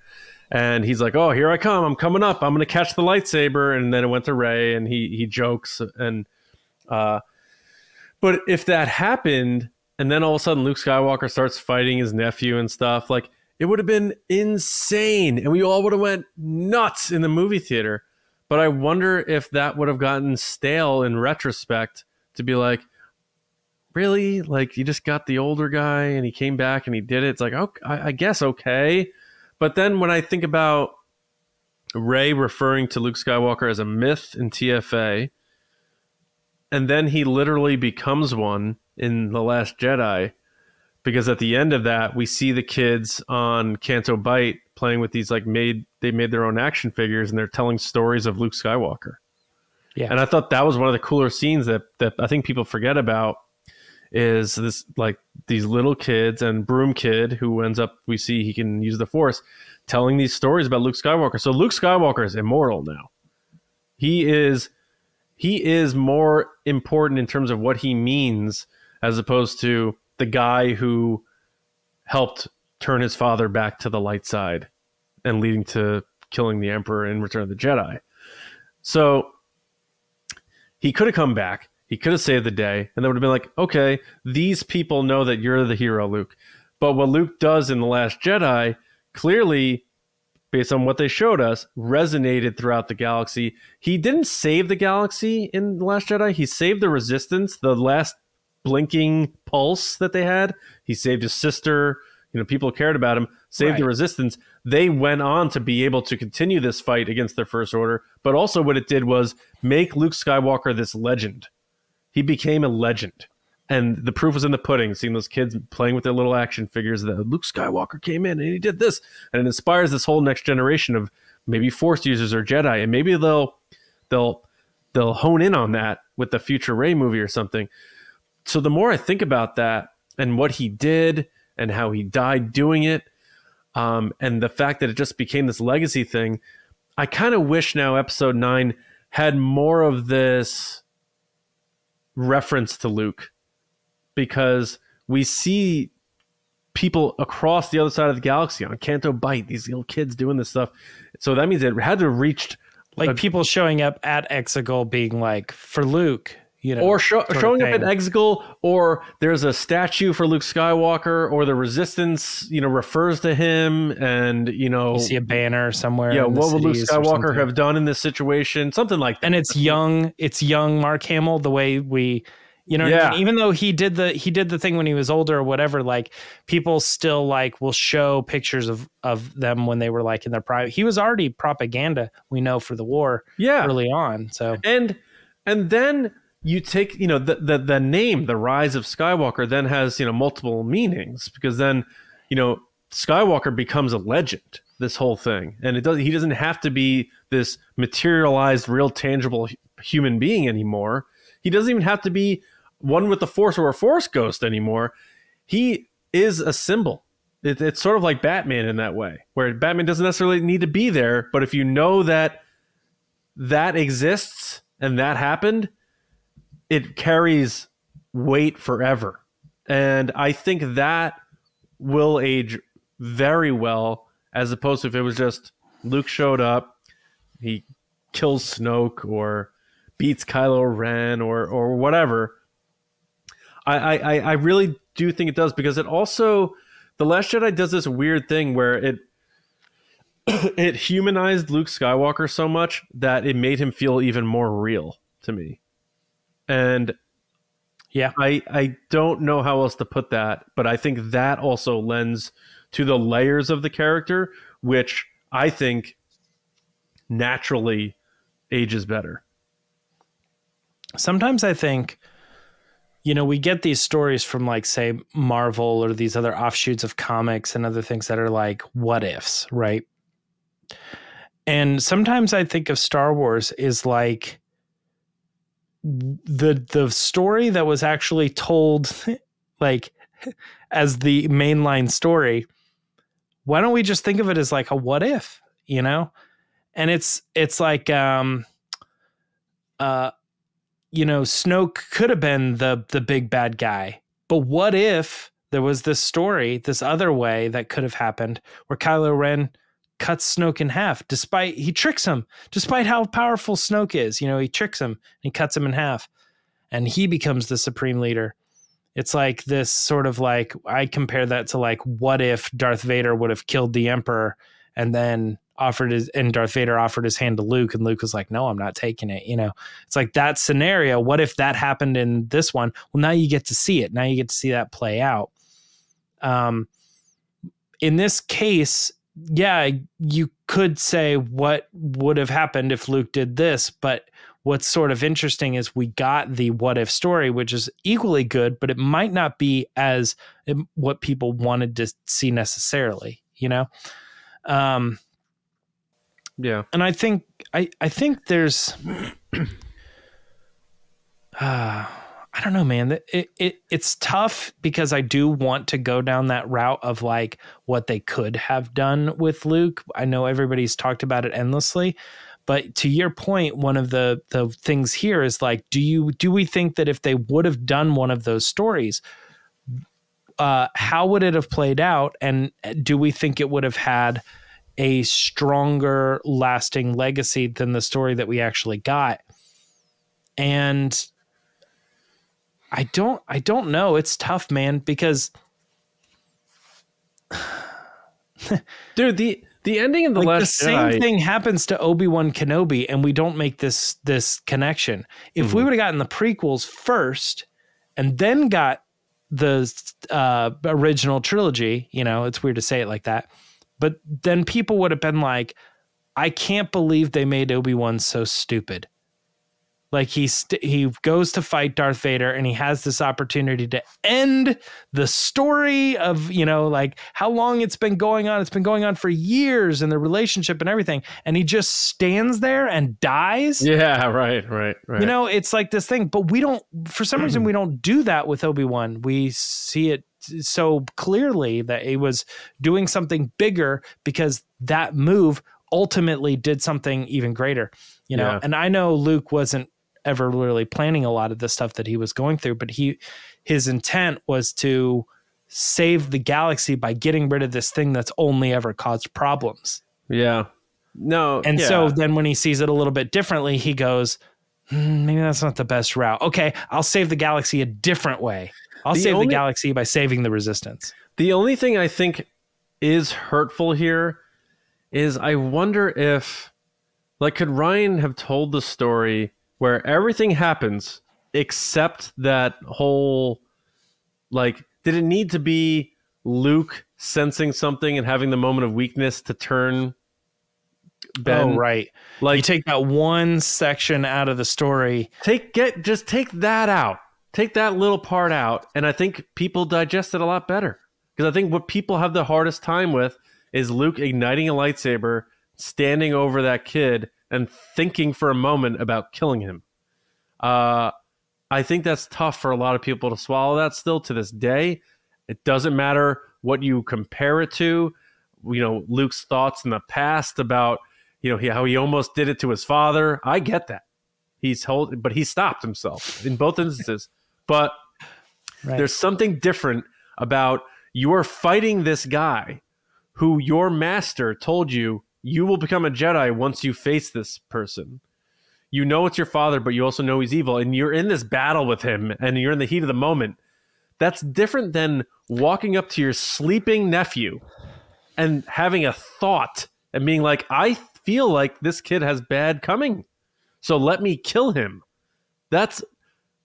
And he's like, "Oh, here I come! I'm coming up! I'm going to catch the lightsaber!" And then it went to Rey, and he he jokes and, uh, but if that happened, and then all of a sudden Luke Skywalker starts fighting his nephew and stuff. Like it would have been insane, and we all would have went nuts in the movie theater. But I wonder if that would have gotten stale in retrospect to be like, really? Like you just got the older guy and he came back and he did it. It's like, okay, I, I guess okay. But then when I think about Rey referring to Luke Skywalker as a myth in TFA, and then he literally becomes one in The Last Jedi, because at the end of that we see the kids on Canto Bight playing with these like made they made their own action figures and they're telling stories of Luke Skywalker. Yeah. And I thought that was one of the cooler scenes that that I think people forget about is this like these little kids and Broom Kid who ends up we see he can use the Force telling these stories about Luke Skywalker. So Luke Skywalker is immortal now. He is he is more important in terms of what he means as opposed to the guy who helped turn his father back to the light side and leading to killing the emperor in Return of the Jedi. So he could have come back. He could have saved the day, and that would have been like, okay, these people know that you're the hero, Luke. But what Luke does in The Last Jedi clearly, based on what they showed us, resonated throughout the galaxy. He didn't save the galaxy in The Last Jedi, he saved the resistance, the last blinking pulse that they had. He saved his sister. You know, people cared about him, saved right. the resistance. They went on to be able to continue this fight against their first order. But also, what it did was make Luke Skywalker this legend he became a legend. And the proof was in the pudding, seeing those kids playing with their little action figures that Luke Skywalker came in and he did this. And it inspires this whole next generation of maybe force users or Jedi. And maybe they'll they'll they'll hone in on that with the future Rey movie or something. So the more I think about that and what he did and how he died doing it, um, and the fact that it just became this legacy thing, I kind of wish now episode nine had more of this reference to Luke because we see people across the other side of the galaxy on Canto Bight, these little kids doing this stuff. So that means it had to have reached like a, people showing up at Exegol being like for Luke, you know, or show, showing up at Exegol, or there's a statue for Luke Skywalker, or the Resistance, you know, refers to him, and you know, you see a banner somewhere. Yeah, what would Luke Skywalker have done in this situation? Something like that. And it's young, it's young Mark Hamill. The way we, you know, yeah. I mean? even though he did the he did the thing when he was older or whatever, like people still like will show pictures of of them when they were like in their prime. He was already propaganda, we know, for the war. Yeah, early on. So and and then you take you know the, the the name the rise of skywalker then has you know multiple meanings because then you know skywalker becomes a legend this whole thing. And it does he doesn't have to be this materialized real tangible human being anymore. He doesn't even have to be one with the force or a force ghost anymore. He is a symbol. It, it's sort of like batman in that way where batman doesn't necessarily need to be there but if you know that that exists and that happened it carries weight forever. And I think that will age very well as opposed to if it was just Luke showed up, he kills Snoke or beats Kylo Ren or or whatever. I, I, I really do think it does because it also the Last Jedi does this weird thing where it it humanized Luke Skywalker so much that it made him feel even more real to me and yeah. I i don't know how else to put that but i think that also lends to the layers of the character which i think naturally ages better. Sometimes i think you know we get these stories from like say marvel or these other offshoots of comics and other things that are like what ifs right? And sometimes i think of star wars is like the the story that was actually told like as the mainline story why don't we just think of it as like a what if you know? And it's it's like um uh you know snoke could have been the the big bad guy but what if there was this story this other way that could have happened where kylo ren cuts Snoke in half despite he tricks him despite how powerful Snoke is you know he tricks him and he cuts him in half and he becomes the supreme leader It's like this sort of like I compare that to like what if Darth Vader would have killed the Emperor and then offered his and Darth Vader offered his hand to Luke and Luke was like, "No, I'm not taking it." You know, it's like that scenario. What if that happened in this one? Well, now you get to see it. Now you get to see that play out. Um, in this case, yeah, you could say what would have happened if Luke did this, but what's sort of interesting is we got the what if story, which is equally good, but it might not be as um, what people wanted to see necessarily, you know? Um, yeah. And I think, I, I think there's, uh, I don't know, man. It, it it's tough because I do want to go down that route of like what they could have done with Luke. I know everybody's talked about it endlessly, but to your point, one of the the things here is like, do you do we think that if they would have done one of those stories, uh, how would it have played out? And do we think it would have had a stronger, lasting legacy than the story that we actually got? And I don't I don't know. It's tough, man, because dude, the the ending of the like last the same Jedi, thing happens to Obi Wan Kenobi, and we don't make this this connection. If mm-hmm. we would have gotten the prequels first, and then got the uh, original trilogy, you know, it's weird to say it like that, but then people would have been like, "I can't believe they made Obi Wan so stupid." Like he st- he goes to fight Darth Vader and he has this opportunity to end the story of, you know, like how long it's been going on. It's been going on for years and the relationship and everything. And he just stands there and dies. Yeah, right, right, right. You know, it's like this thing, but we don't for some reason we don't do that with Obi-Wan. We see it so clearly that he was doing something bigger because that move ultimately did something even greater you know yeah. and i know luke wasn't ever really planning a lot of the stuff that he was going through, but he his intent was to save the galaxy by getting rid of this thing that's only ever caused problems. Yeah. No. And yeah. so then when he sees it a little bit differently, he goes, mm, maybe that's not the best route. Okay, I'll save the galaxy a different way. I'll the save only, the galaxy by saving the resistance. The only thing I think is hurtful here is I wonder if like could Rian have told the story where everything happens except that whole like did it need to be Luke sensing something and having the moment of weakness to turn Ben? Oh, right. Like you take that one section out of the story. Take get just take that out. Take that little part out, and I think people digest it a lot better. Because I think what people have the hardest time with is Luke igniting a lightsaber, standing over that kid, and thinking for a moment about killing him. Uh, I think that's tough for a lot of people to swallow that still to this day. It doesn't matter what you compare it to. You know, Luke's thoughts in the past about, you know, he, how he almost did it to his father. I get that. He's hold, but he stopped himself in both instances. But right. there's something different about you are fighting this guy who your master told you you will become a Jedi once you face this person. You know it's your father, but you also know he's evil, and you're in this battle with him, and you're in the heat of the moment. That's different than walking up to your sleeping nephew and having a thought and being like, I feel like this kid has bad coming. So let me kill him. That's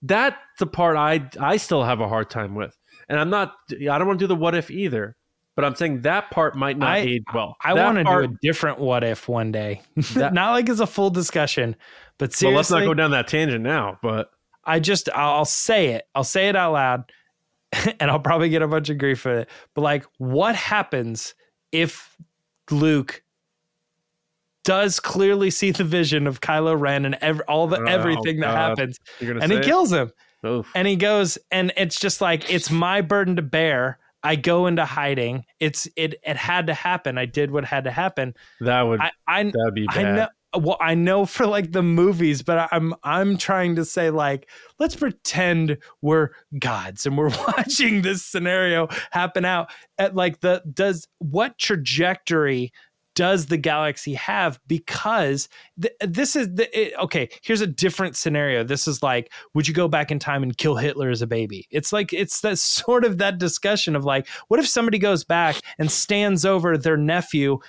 that's the part I I still have a hard time with. And I'm not I don't want to do the what if either. But I'm saying that part might not I, age well. I want to do a different what if one day. That, not like it's a full discussion, but seriously. Well, let's not go down that tangent now. But I just I'll say it. I'll say it out loud, and I'll probably get a bunch of grief for it. But like, what happens if Luke does clearly see the vision of Kylo Ren and ev- all the oh, everything that happens, and he it? kills him. Oof. And he goes, and it's just like it's my burden to bear I go into hiding. It's it it had to happen. I did what had to happen. That would I, I that'd be bad. I know well I know for like the movies, but I'm I'm trying to say like let's pretend we're gods and we're watching this scenario happen out at like the does what trajectory does the galaxy have because th- this is the it, okay here's a different scenario. This is like would you go back in time and kill hitler as a baby? It's like it's that sort of that discussion of like what if somebody goes back and stands over their nephew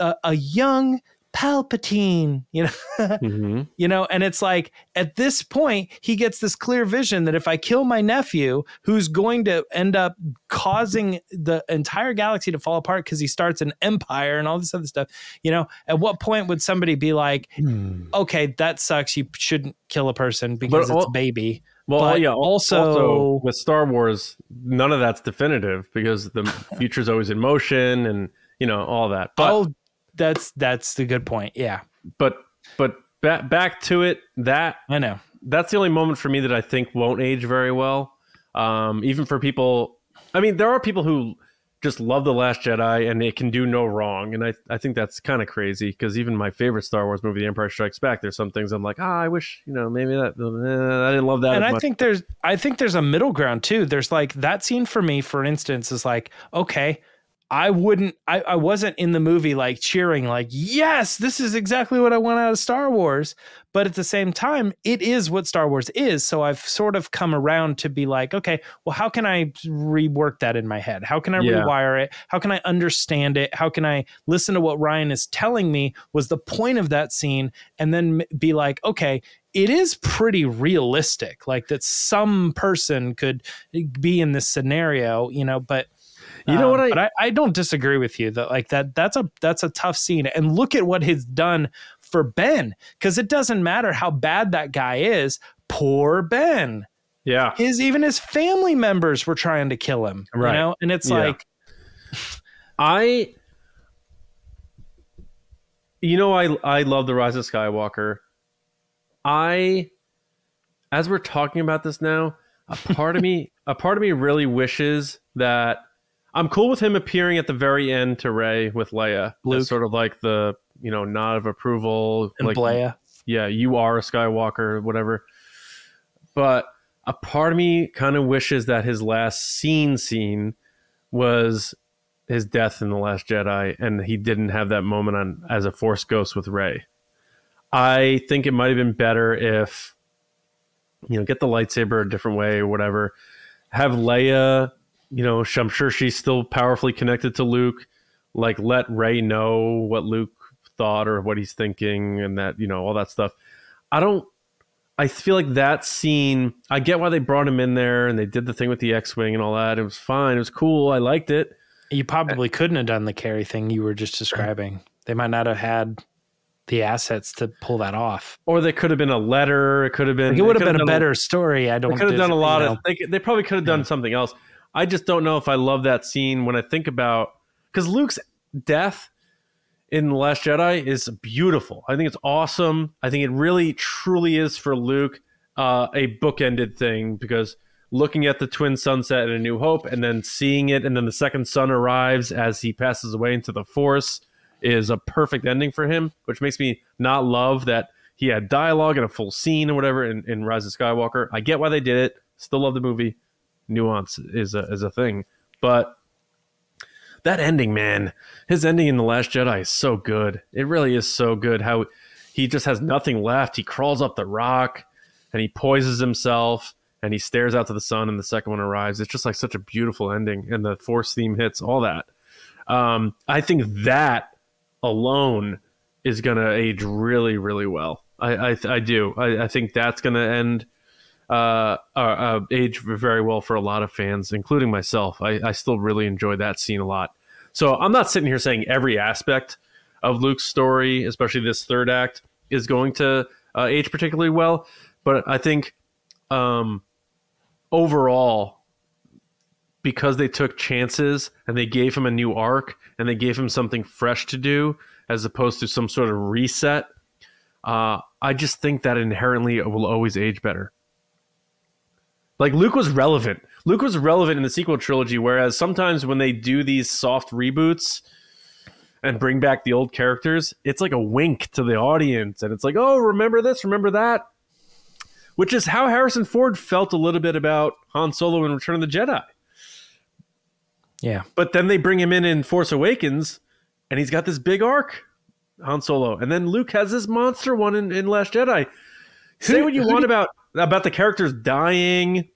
uh, a young Palpatine, you know, mm-hmm. you know, and it's like at this point he gets this clear vision that if I kill my nephew, who's going to end up causing the entire galaxy to fall apart because he starts an empire and all this other stuff, you know, at what point would somebody be like, hmm. okay, that sucks, you shouldn't kill a person because but, it's baby. Well, but yeah. Also, also, with Star Wars, none of that's definitive because the future's always in motion and you know all that. But that's that's the good point. Yeah. But but back back to it. That I know. That's the only moment for me that I think won't age very well. Um, even for people, I mean, there are people who just love the Last Jedi and it can do no wrong, and I I think that's kind of crazy because even my favorite Star Wars movie, The Empire Strikes Back, there's some things I'm like, ah, I wish you know maybe that eh, I didn't love that. And I much. think there's I think there's a middle ground too. There's like that scene for me, for instance, is like okay I wouldn't I, I wasn't in the movie like cheering like yes this is exactly what I want out of Star Wars. But at the same time it is what Star Wars is. So I've sort of come around to be like okay well how can I rework that in my head? How can I yeah. rewire it? How can I understand it? How can I listen to what Rian is telling me? was the point of that scene and then be like okay it is pretty realistic like that some person could eh, be in this scenario you know but you know what? Um, I, but I, I don't disagree with you that like that that's a that's a tough scene. And look at what he's done for Ben, because it doesn't matter how bad that guy is. Poor Ben. Yeah. His even his family members were trying to kill him. Right. You know, and it's yeah. like I you know I I love the Rise of Skywalker. I as we're talking about this now, a part of me a part of me really wishes that I'm cool with him appearing at the very end to Ray with Leia. Luke. As sort of like the you know nod of approval. And like, Leia. Yeah, you are a Skywalker, whatever. But a part of me kind of wishes that his last scene scene was his death in the Last Jedi, and he didn't have that moment on as a Force ghost with Rey I think it might have been better if you know get the lightsaber a different way or whatever. Have Leia you know, I'm sure she's still powerfully connected to Luke. Like, let Rey know what Luke thought or what he's thinking, and that you know all that stuff. I don't. I feel like that scene. I get why they brought him in there and they did the thing with the X-wing and all that. It was fine. It was cool. I liked it. You probably couldn't have done the Carrie thing you were just describing. They might not have had the assets to pull that off. Or they could have been a letter. It could have been. Like it would have been a better a, story. I don't. They could have done a lot you know. of. They, they probably could have done yeah. something else. I just don't know if I love that scene when I think about because Luke's death in the Last Jedi is beautiful. I think it's awesome. I think it really truly is for Luke uh, a bookended thing because looking at the twin sunset in A New Hope and then seeing it, and then the second sun arrives as he passes away into the Force is a perfect ending for him, which makes me not love that he had dialogue and a full scene or whatever in, in Rise of Skywalker. I get why they did it. Still love the movie nuance is a is a thing. But that ending, man, his ending in the Last Jedi is so good. It really is so good. How he just has nothing left. He crawls up the rock and he poises himself and he stares out to the sun and the second one arrives. It's just like such a beautiful ending and the force theme hits all that. Um, I think that alone is going to age really, really well. I, I, I do. I, I think that's going to end uh, uh, uh, age very well for a lot of fans, including myself. I, I still really enjoy that scene a lot. So I'm not sitting here saying every aspect of Luke's story, especially this third act, is going to uh, age particularly well. But I think um, overall, because they took chances and they gave him a new arc and they gave him something fresh to do as opposed to some sort of reset, uh, I just think that inherently it will always age better. Like Luke was relevant. Luke was relevant in the sequel trilogy, whereas sometimes when they do these soft reboots and bring back the old characters, it's like a wink to the audience, and it's like, oh, remember this, remember that, which is how Harrison Ford felt a little bit about Han Solo in Return of the Jedi. Yeah, but then they bring him in in Force Awakens, and he's got this big arc, Han Solo, and then Luke has this monster one in, in Last Jedi. Say Who- what you want about about the characters dying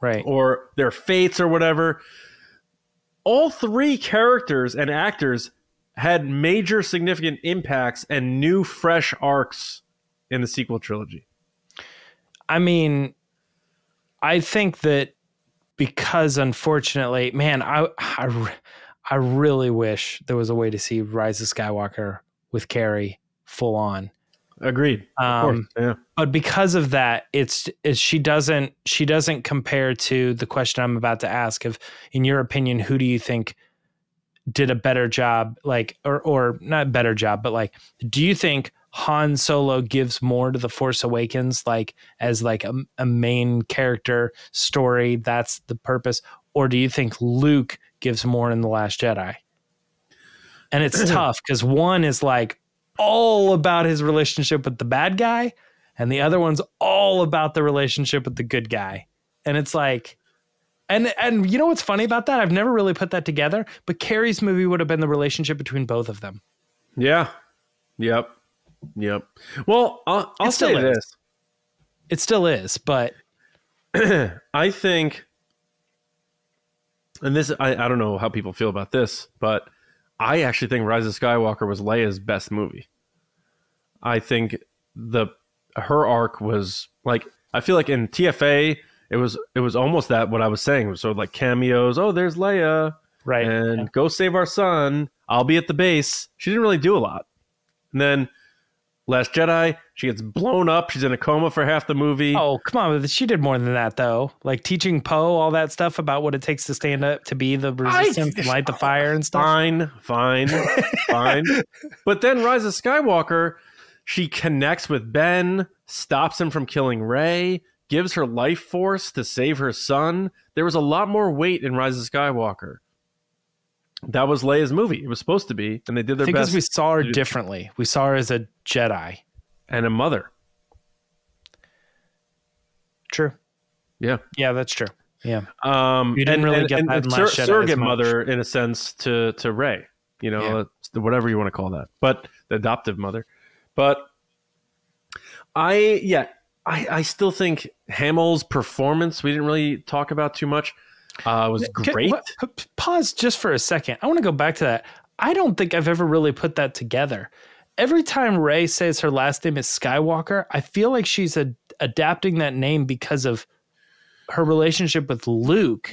Right. or their fates or whatever. All three characters and actors had major significant impacts and new fresh arcs in the sequel trilogy. I mean, I think that because unfortunately, man, I, I, I really wish there was a way to see Rise of Skywalker with Carrie full on. Agreed. Of Um, course. Yeah. But because of that it's, it's she doesn't she doesn't compare to the question i'm about to ask of in your opinion who do you think did a better job like or or not better job but like do you think han solo gives more to the force awakens like as like a, a main character story that's the purpose? Or do you think luke gives more in the last jedi? And it's tough because one is like all about his relationship with the bad guy and the other one's all about the relationship with the good guy and it's like and and you know what's funny about that i've never really put that together but carrie's movie would have been the relationship between both of them Yeah. Yep. Yep. Well, I'll, I'll still say is. this. it still is but I think, and this, I, I don't know how people feel about this, but I actually think Rise of Skywalker was Leia's best movie. I think the her arc was like I feel like in TFA it was it was almost that what I was saying it was sort of like cameos. Oh, there's Leia right and go save our son. I'll be at the base. She didn't really do a lot. And then Last Jedi, she gets blown up. She's in a coma for half the movie. oh come on she did more than that though like teaching poe all that stuff about what it takes to stand up to be the resistance and light the fire and stuff Fine, fine, fine. But then Rise of Skywalker, she connects with Ben, stops him from killing Rey, gives her life force to save her son. There was a lot more weight in Rise of Skywalker. That was Leia's movie. It was supposed to be, and they did their best. because we saw her differently we saw her as a jedi and a mother. true Yeah. yeah that's true yeah Um, You didn't really get that in Last Jedi as surrogate mother, in a sense, to to Rey. You know, Yeah. whatever you want to call that, but the adoptive mother. But I, yeah, I, I still think Hamill's performance we didn't really talk about too much. Uh, was great. what- pause just for a second. I want to go back to that. I don't think I've ever really put that together. Every time Rey says her last name is Skywalker, I feel like she's a, adapting that name because of her relationship with Luke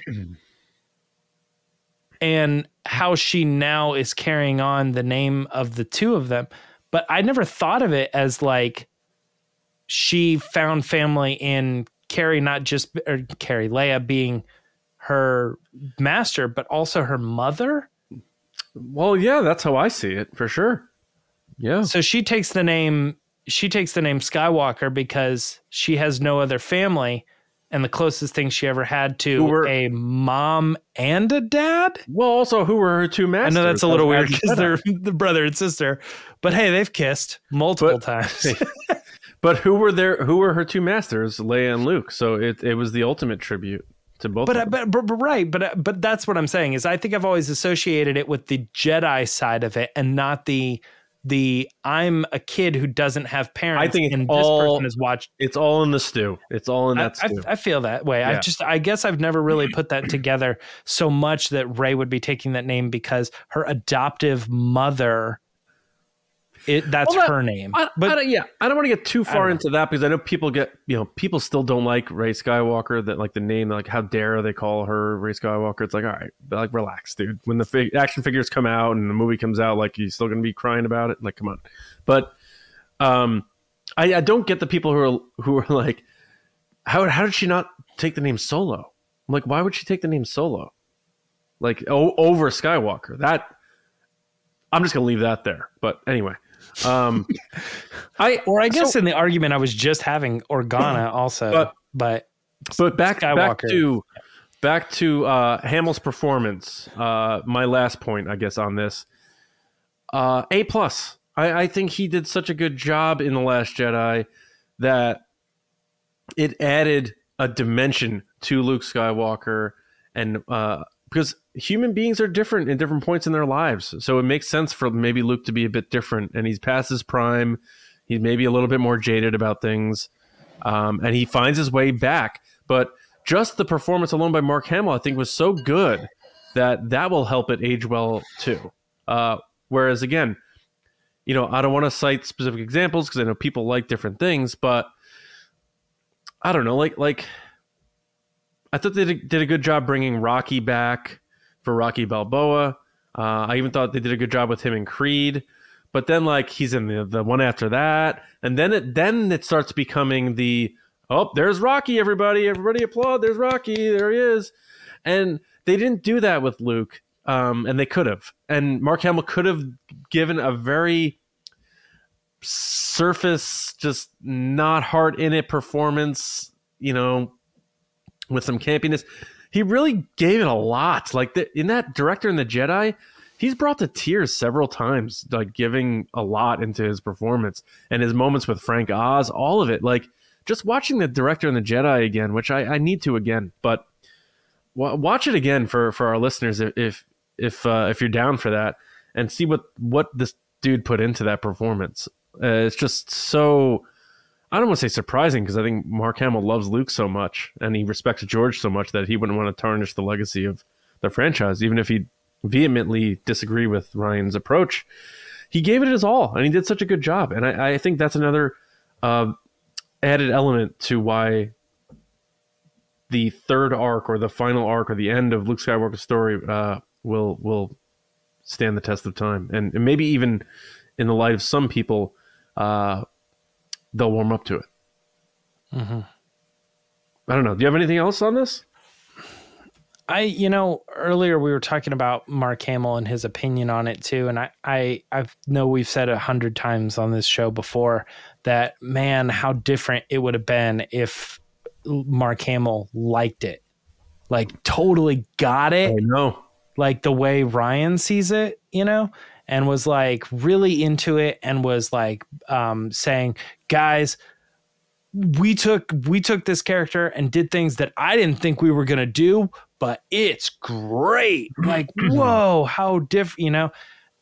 and how she now is carrying on the name of the two of them. But I never thought of it as like she found family in Carrie, not just or Carrie Leia being her master, but also her mother. Well, yeah, that's how I see it for sure. Yeah, So she takes the name she takes the name Skywalker because she has no other family, and the closest thing she ever had to were- a mom and a dad. Well, also, who were her two masters? I know that's a little weird because they're the brother and sister, but hey, they've kissed multiple But- times. But who were there? Who were her two masters, Leia and Luke? So it, it was the ultimate tribute to both. But, of them. but but but right, but uh, but that's what I'm saying is I think I've always associated it with the Jedi side of it and not the the I'm a kid who doesn't have parents. I think and all- this person has watched. it's all in the stew. It's all in that I, stew. I feel that way. I just I guess I've never really put that together so much that Rey would be taking that name because her adoptive mother. It, that's Well, that- her name. I, but I yeah, I don't want to get too far into that because I know people get, you know, people still don't like Rey Skywalker. That like the name, like how dare they call her Rey Skywalker? It's like, all right, like relax, dude. When the fig- action figures come out and the movie comes out, like you still gonna be crying about it? Like, come on. But, um, I, I don't get the people who are who are like, how how did she not take the name Solo? I'm like, why would she take the name Solo? Like o- over Skywalker? That I'm just gonna leave that there. But anyway. Um, I or I guess so- in the argument I was just having Organa also, But- but but back back Skywalker. to back to uh, Hamill's performance. Uh, my last point, I guess, on this. Uh, a plus. I, I think he did such a good job in the Last Jedi that it added a dimension to Luke Skywalker and uh, because human beings are different in different points in their lives. So it makes sense for maybe Luke to be a bit different. And he's past his prime. He's maybe a little bit more jaded about things. Um, and he finds his way back. But just the performance alone by Mark Hamill, I think, was so good that that will help it age well too. Uh, whereas again, you know, I don't want to cite specific examples because I know people like different things, but I don't know, like like I thought they did a good job bringing Rocky back for Rocky Balboa. Uh, I even thought they did a good job with him in Creed. But then, like, he's in the, the one after that, and then it then it starts becoming the oh, there's Rocky, everybody, everybody applaud, there's Rocky, there he is, and they didn't do that with Luke, um, and they could have, and Mark Hamill could have given a very surface, just not heart in it performance, you know, with some campiness. He really gave it a lot. Like the, in that Director and the Jedi, he's brought to tears several times, like giving a lot into his performance and his moments with Frank Oz, all of it. Like just watching the Director and the Jedi again, which I, I need to again, but w- watch it again for for our listeners if if if, uh, if you're down for that and see what what this dude put into that performance. Uh, it's just so I don't want to say surprising because I think Mark Hamill loves Luke so much and he respects George so much that he wouldn't want to tarnish the legacy of the franchise, even if he vehemently disagree with Rian's approach. He gave it his all and he did such a good job. And I, I think that's another uh, added element to why the third arc or the final arc or the end of Luke Skywalker's story uh, will will stand the test of time and, and maybe even in the light of some people uh, they'll warm up to it. Mm-hmm. I don't know. Do you have anything else on this? I, you know, earlier we were talking about Mark Hamill and his opinion on it too, and I, I, I know we've said a hundred times on this show before that man, how different it would have been if Mark Hamill liked it, like totally got it. I know, like the way Rian sees it, you know and was like really into it and was like um, saying, guys, we took we took this character and did things that I didn't think we were gonna do, but it's great. Like, whoa, how different, you know?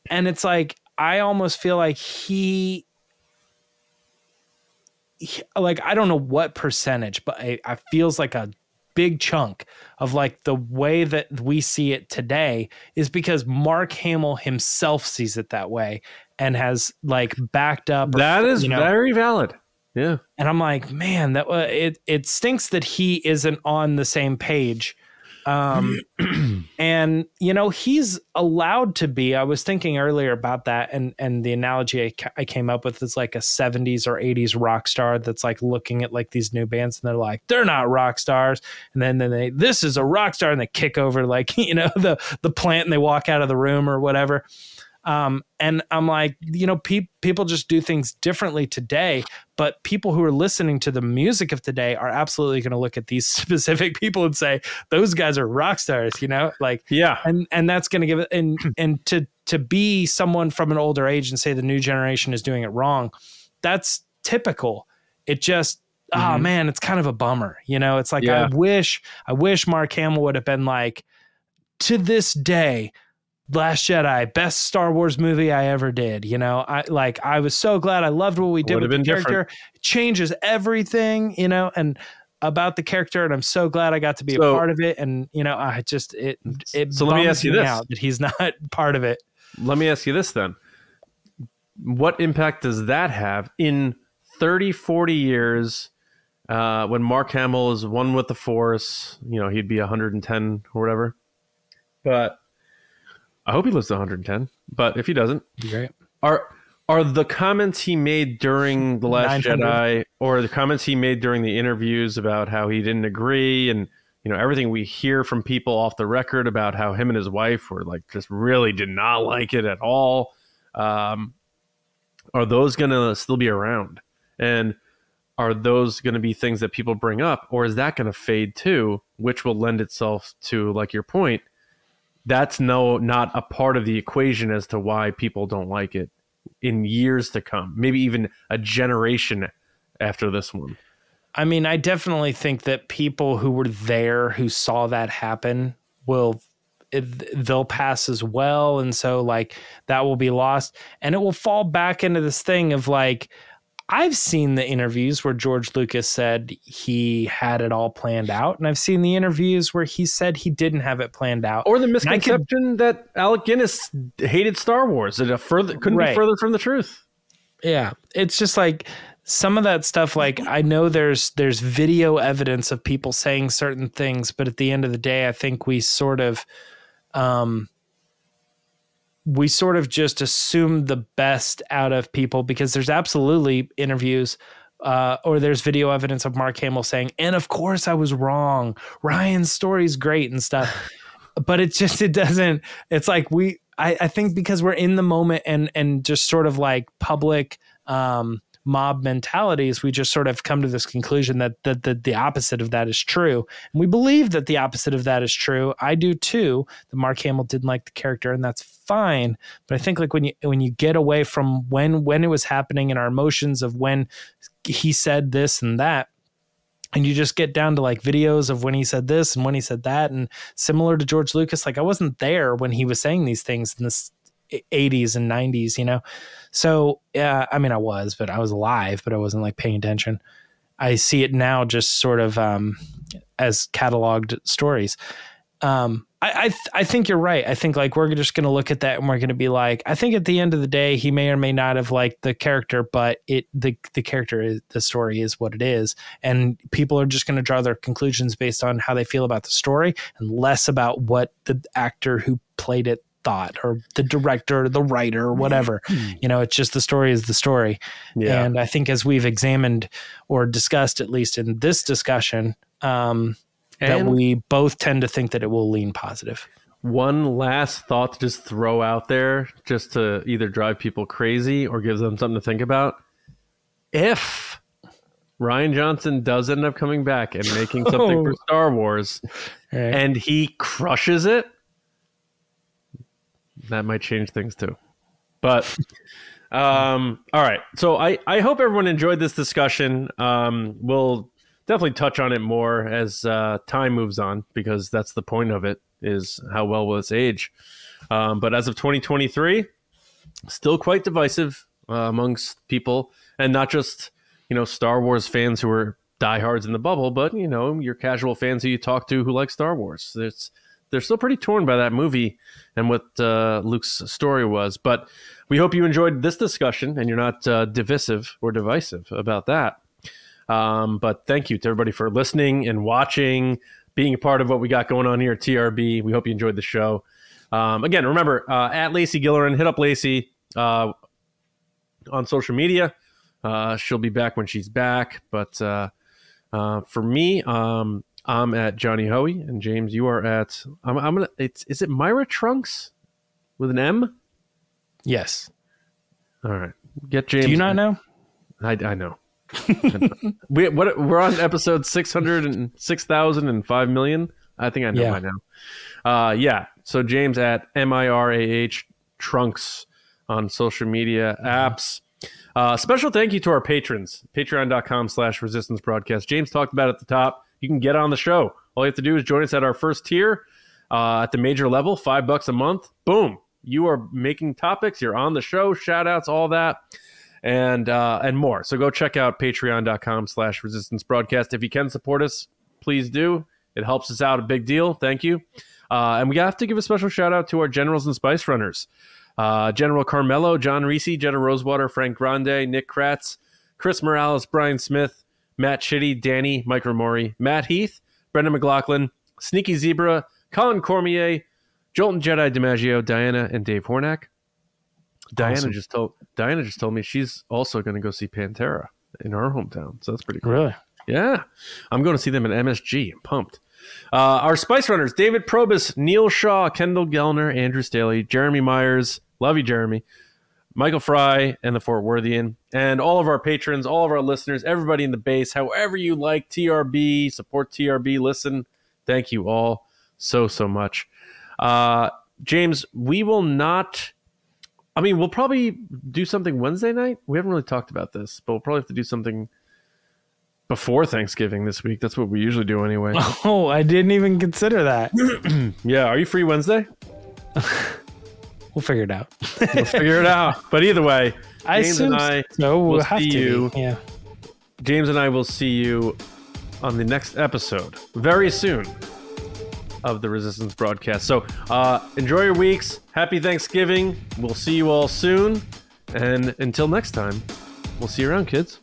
And it's like I almost feel like he, he like I don't know what percentage, but it, it feels like a big chunk of like the way that we see it today is because Mark Hamill himself sees it that way and has like backed up. That or, is you know, very valid. Yeah. And I'm like, man, that uh, it it stinks that he isn't on the same page um, and you know he's allowed to be. I was thinking earlier about that, and and the analogy I, ca- I came up with is like a '70s or '80s rock star that's like looking at like these new bands, and they're like, they're not rock stars, and then then they this is a rock star, and they kick over like you know the the plant, and they walk out of the room or whatever. Um, and I'm like, you know, pe- people just do things differently today. But people who are listening to the music of today are absolutely going to look at these specific people and say, those guys are rock stars, you know, like, yeah. And, and that's going to give it, and, and to, to be someone from an older age and say the new generation is doing it wrong, that's typical. It just, oh, mm-hmm. oh man, it's kind of a bummer. You know, it's like, yeah. I wish, I wish Mark Hamill would have been like, to this day, Last Jedi, best Star Wars movie I ever did. You know, I like I was so glad I loved what we did with the character. Different. Changes everything, you know, and about the character, and I'm so glad I got to be so, a part of it. And you know, I just it it so let me ask you this: out that he's not part of it. Let me ask you this then: What impact does that have in 30, 40 years? Uh, when Mark Hamill is one with the Force, you know, he'd be 110 or whatever. But I hope he lives to 110. But if he doesn't, great. Are are the comments he made during the Last 900. Jedi, or the comments he made during the interviews about how he didn't agree, and you know everything we hear from people off the record about how him and his wife were like just really did not like it at all. Um, are those going to still be around? And are those going to be things that people bring up, or is that going to fade too? Which will lend itself to, like your point, that's no not a part of the equation as to why people don't like it in years to come maybe even a generation after this one i mean i definitely think that people who were there who saw that happen will it, they'll pass as well. And so, like, that will be lost. And it will fall back into this thing of like, I've seen the interviews where George Lucas said he had it all planned out, and I've seen the interviews where he said he didn't have it planned out. Or the misconception could, that Alec Guinness hated Star Wars. It further couldn't right. be further from the truth. Yeah, it's just like some of that stuff. Like I know there's there's video evidence of people saying certain things, but at the end of the day, I think we sort of um, we sort of just assume the best out of people because there's absolutely interviews uh, or there's video evidence of Mark Hamill saying, and of course I was wrong. Rian's story's great and stuff. but it just it doesn't it's like we I, I think because we're in the moment and and just sort of like public um mob mentalities, we just sort of come to this conclusion that that the, the opposite of that is true. And we believe that the opposite of that is true. I do too. That Mark Hamill didn't like the character, and that's fine. But I think like when you when you get away from when when it was happening and our emotions of when he said this and that, and you just get down to like videos of when he said this and when he said that and similar to george lucas like i wasn't there when he was saying these things in the 80s and 90s, you know? So, yeah, I mean, I was, but I was alive, but I wasn't like paying attention. I see it now just sort of um, as cataloged stories. Um, I I, th- I, think you're right. I think like we're just going to look at that and we're going to be like, I think at the end of the day, he may or may not have liked the character, but it the the character is the story is what it is, and people are just going to draw their conclusions based on how they feel about the story and less about what the actor who played it thought or the director, the writer, whatever. Mm-hmm. You know, it's just the story is the story. Yeah. And I think as we've examined or discussed, at least in this discussion, um, that we both tend to think that it will lean positive. One last thought to just throw out there, just to either drive people crazy or give them something to think about. If Rian Johnson does end up coming back and making something for Star Wars, right. and he crushes it, that might change things too. But um, all right. So I, I hope everyone enjoyed this discussion. Um, we'll definitely touch on it more as uh, time moves on because that's the point of it is how well will this age. Um, but as of 2023, still quite divisive uh, amongst people, and not just you know Star Wars fans who are diehards in the bubble, but you know your casual fans who you talk to who like Star Wars. It's they're still pretty torn by that movie and what uh, Luke's story was. But we hope you enjoyed this discussion and you're not uh, divisive or divisive about that. Um, but thank you to everybody for listening and watching, being a part of what we got going on here at TRB. We hope you enjoyed the show. Um, again, remember uh, at Lacey Gillerin, hit up Lacey uh, on social media. Uh, she'll be back when she's back. But uh, for me, um, I'm at Johnny Hoey, and James, you are at. I'm, I'm gonna. It's is it Myra Trunks with an M? Yes. All right. Get James. Do you not know? I, I know. we what we're on episode six hundred and six thousand and five million. I think I know yeah. by now. Uh, yeah. So James at M I R A H Trunks on social media apps. Uh, special thank you to our patrons. Patreon.com slash resistance broadcast. James talked about at the top you can get on the show. All you have to do is join us at our first tier uh, at the major level, five bucks a month. Boom. You are making topics. You're on the show, shout outs, all that, and uh, and more. So go check out patreon.com slash resistance broadcast. If you can support us, please do. It helps us out a big deal. Thank you. Uh, and we have to give a special shout out to our generals and spice runners. Uh, General Carmelo, John Reese, Jetta Rosewater, Frank Grande, Nick Kratz, Chris Morales, Brian Smith, Matt Chitty, Danny, Mike Ramori, Matt Heath, Brendan McLaughlin, Sneaky Zebra, Colin Cormier, Jolton Jedi DiMaggio, Diana, and Dave Hornack. Diana awesome. just told Diana just told me she's also going to go see Pantera in her hometown. So that's pretty cool. Really? Yeah. I'm going to see them at MSG. I'm pumped. Uh, our Spice Runners, David Probus, Neil Shaw, Kendall Gellner, Andrew Staley, Jeremy Myers. Love you, Jeremy. Michael Fry and the Fort Worthian, and all of our patrons, all of our listeners, everybody in the base, however you like TRB, support TRB, listen. Thank you all so, so much. Uh, James, we will not. I mean, we'll probably do something Wednesday night. We haven't really talked about this, but we'll probably have to do something before Thanksgiving this week. That's what we usually do anyway. Oh, I didn't even consider that. yeah, are you free Wednesday? we'll figure it out. we'll figure it out. But either way, I James assume and I so. We'll will have see to. you. Yeah. James and I will see you on the next episode very soon of the Resistance broadcast. So uh, enjoy your weeks. Happy Thanksgiving. We'll see you all soon. And until next time, we'll see you around, kids.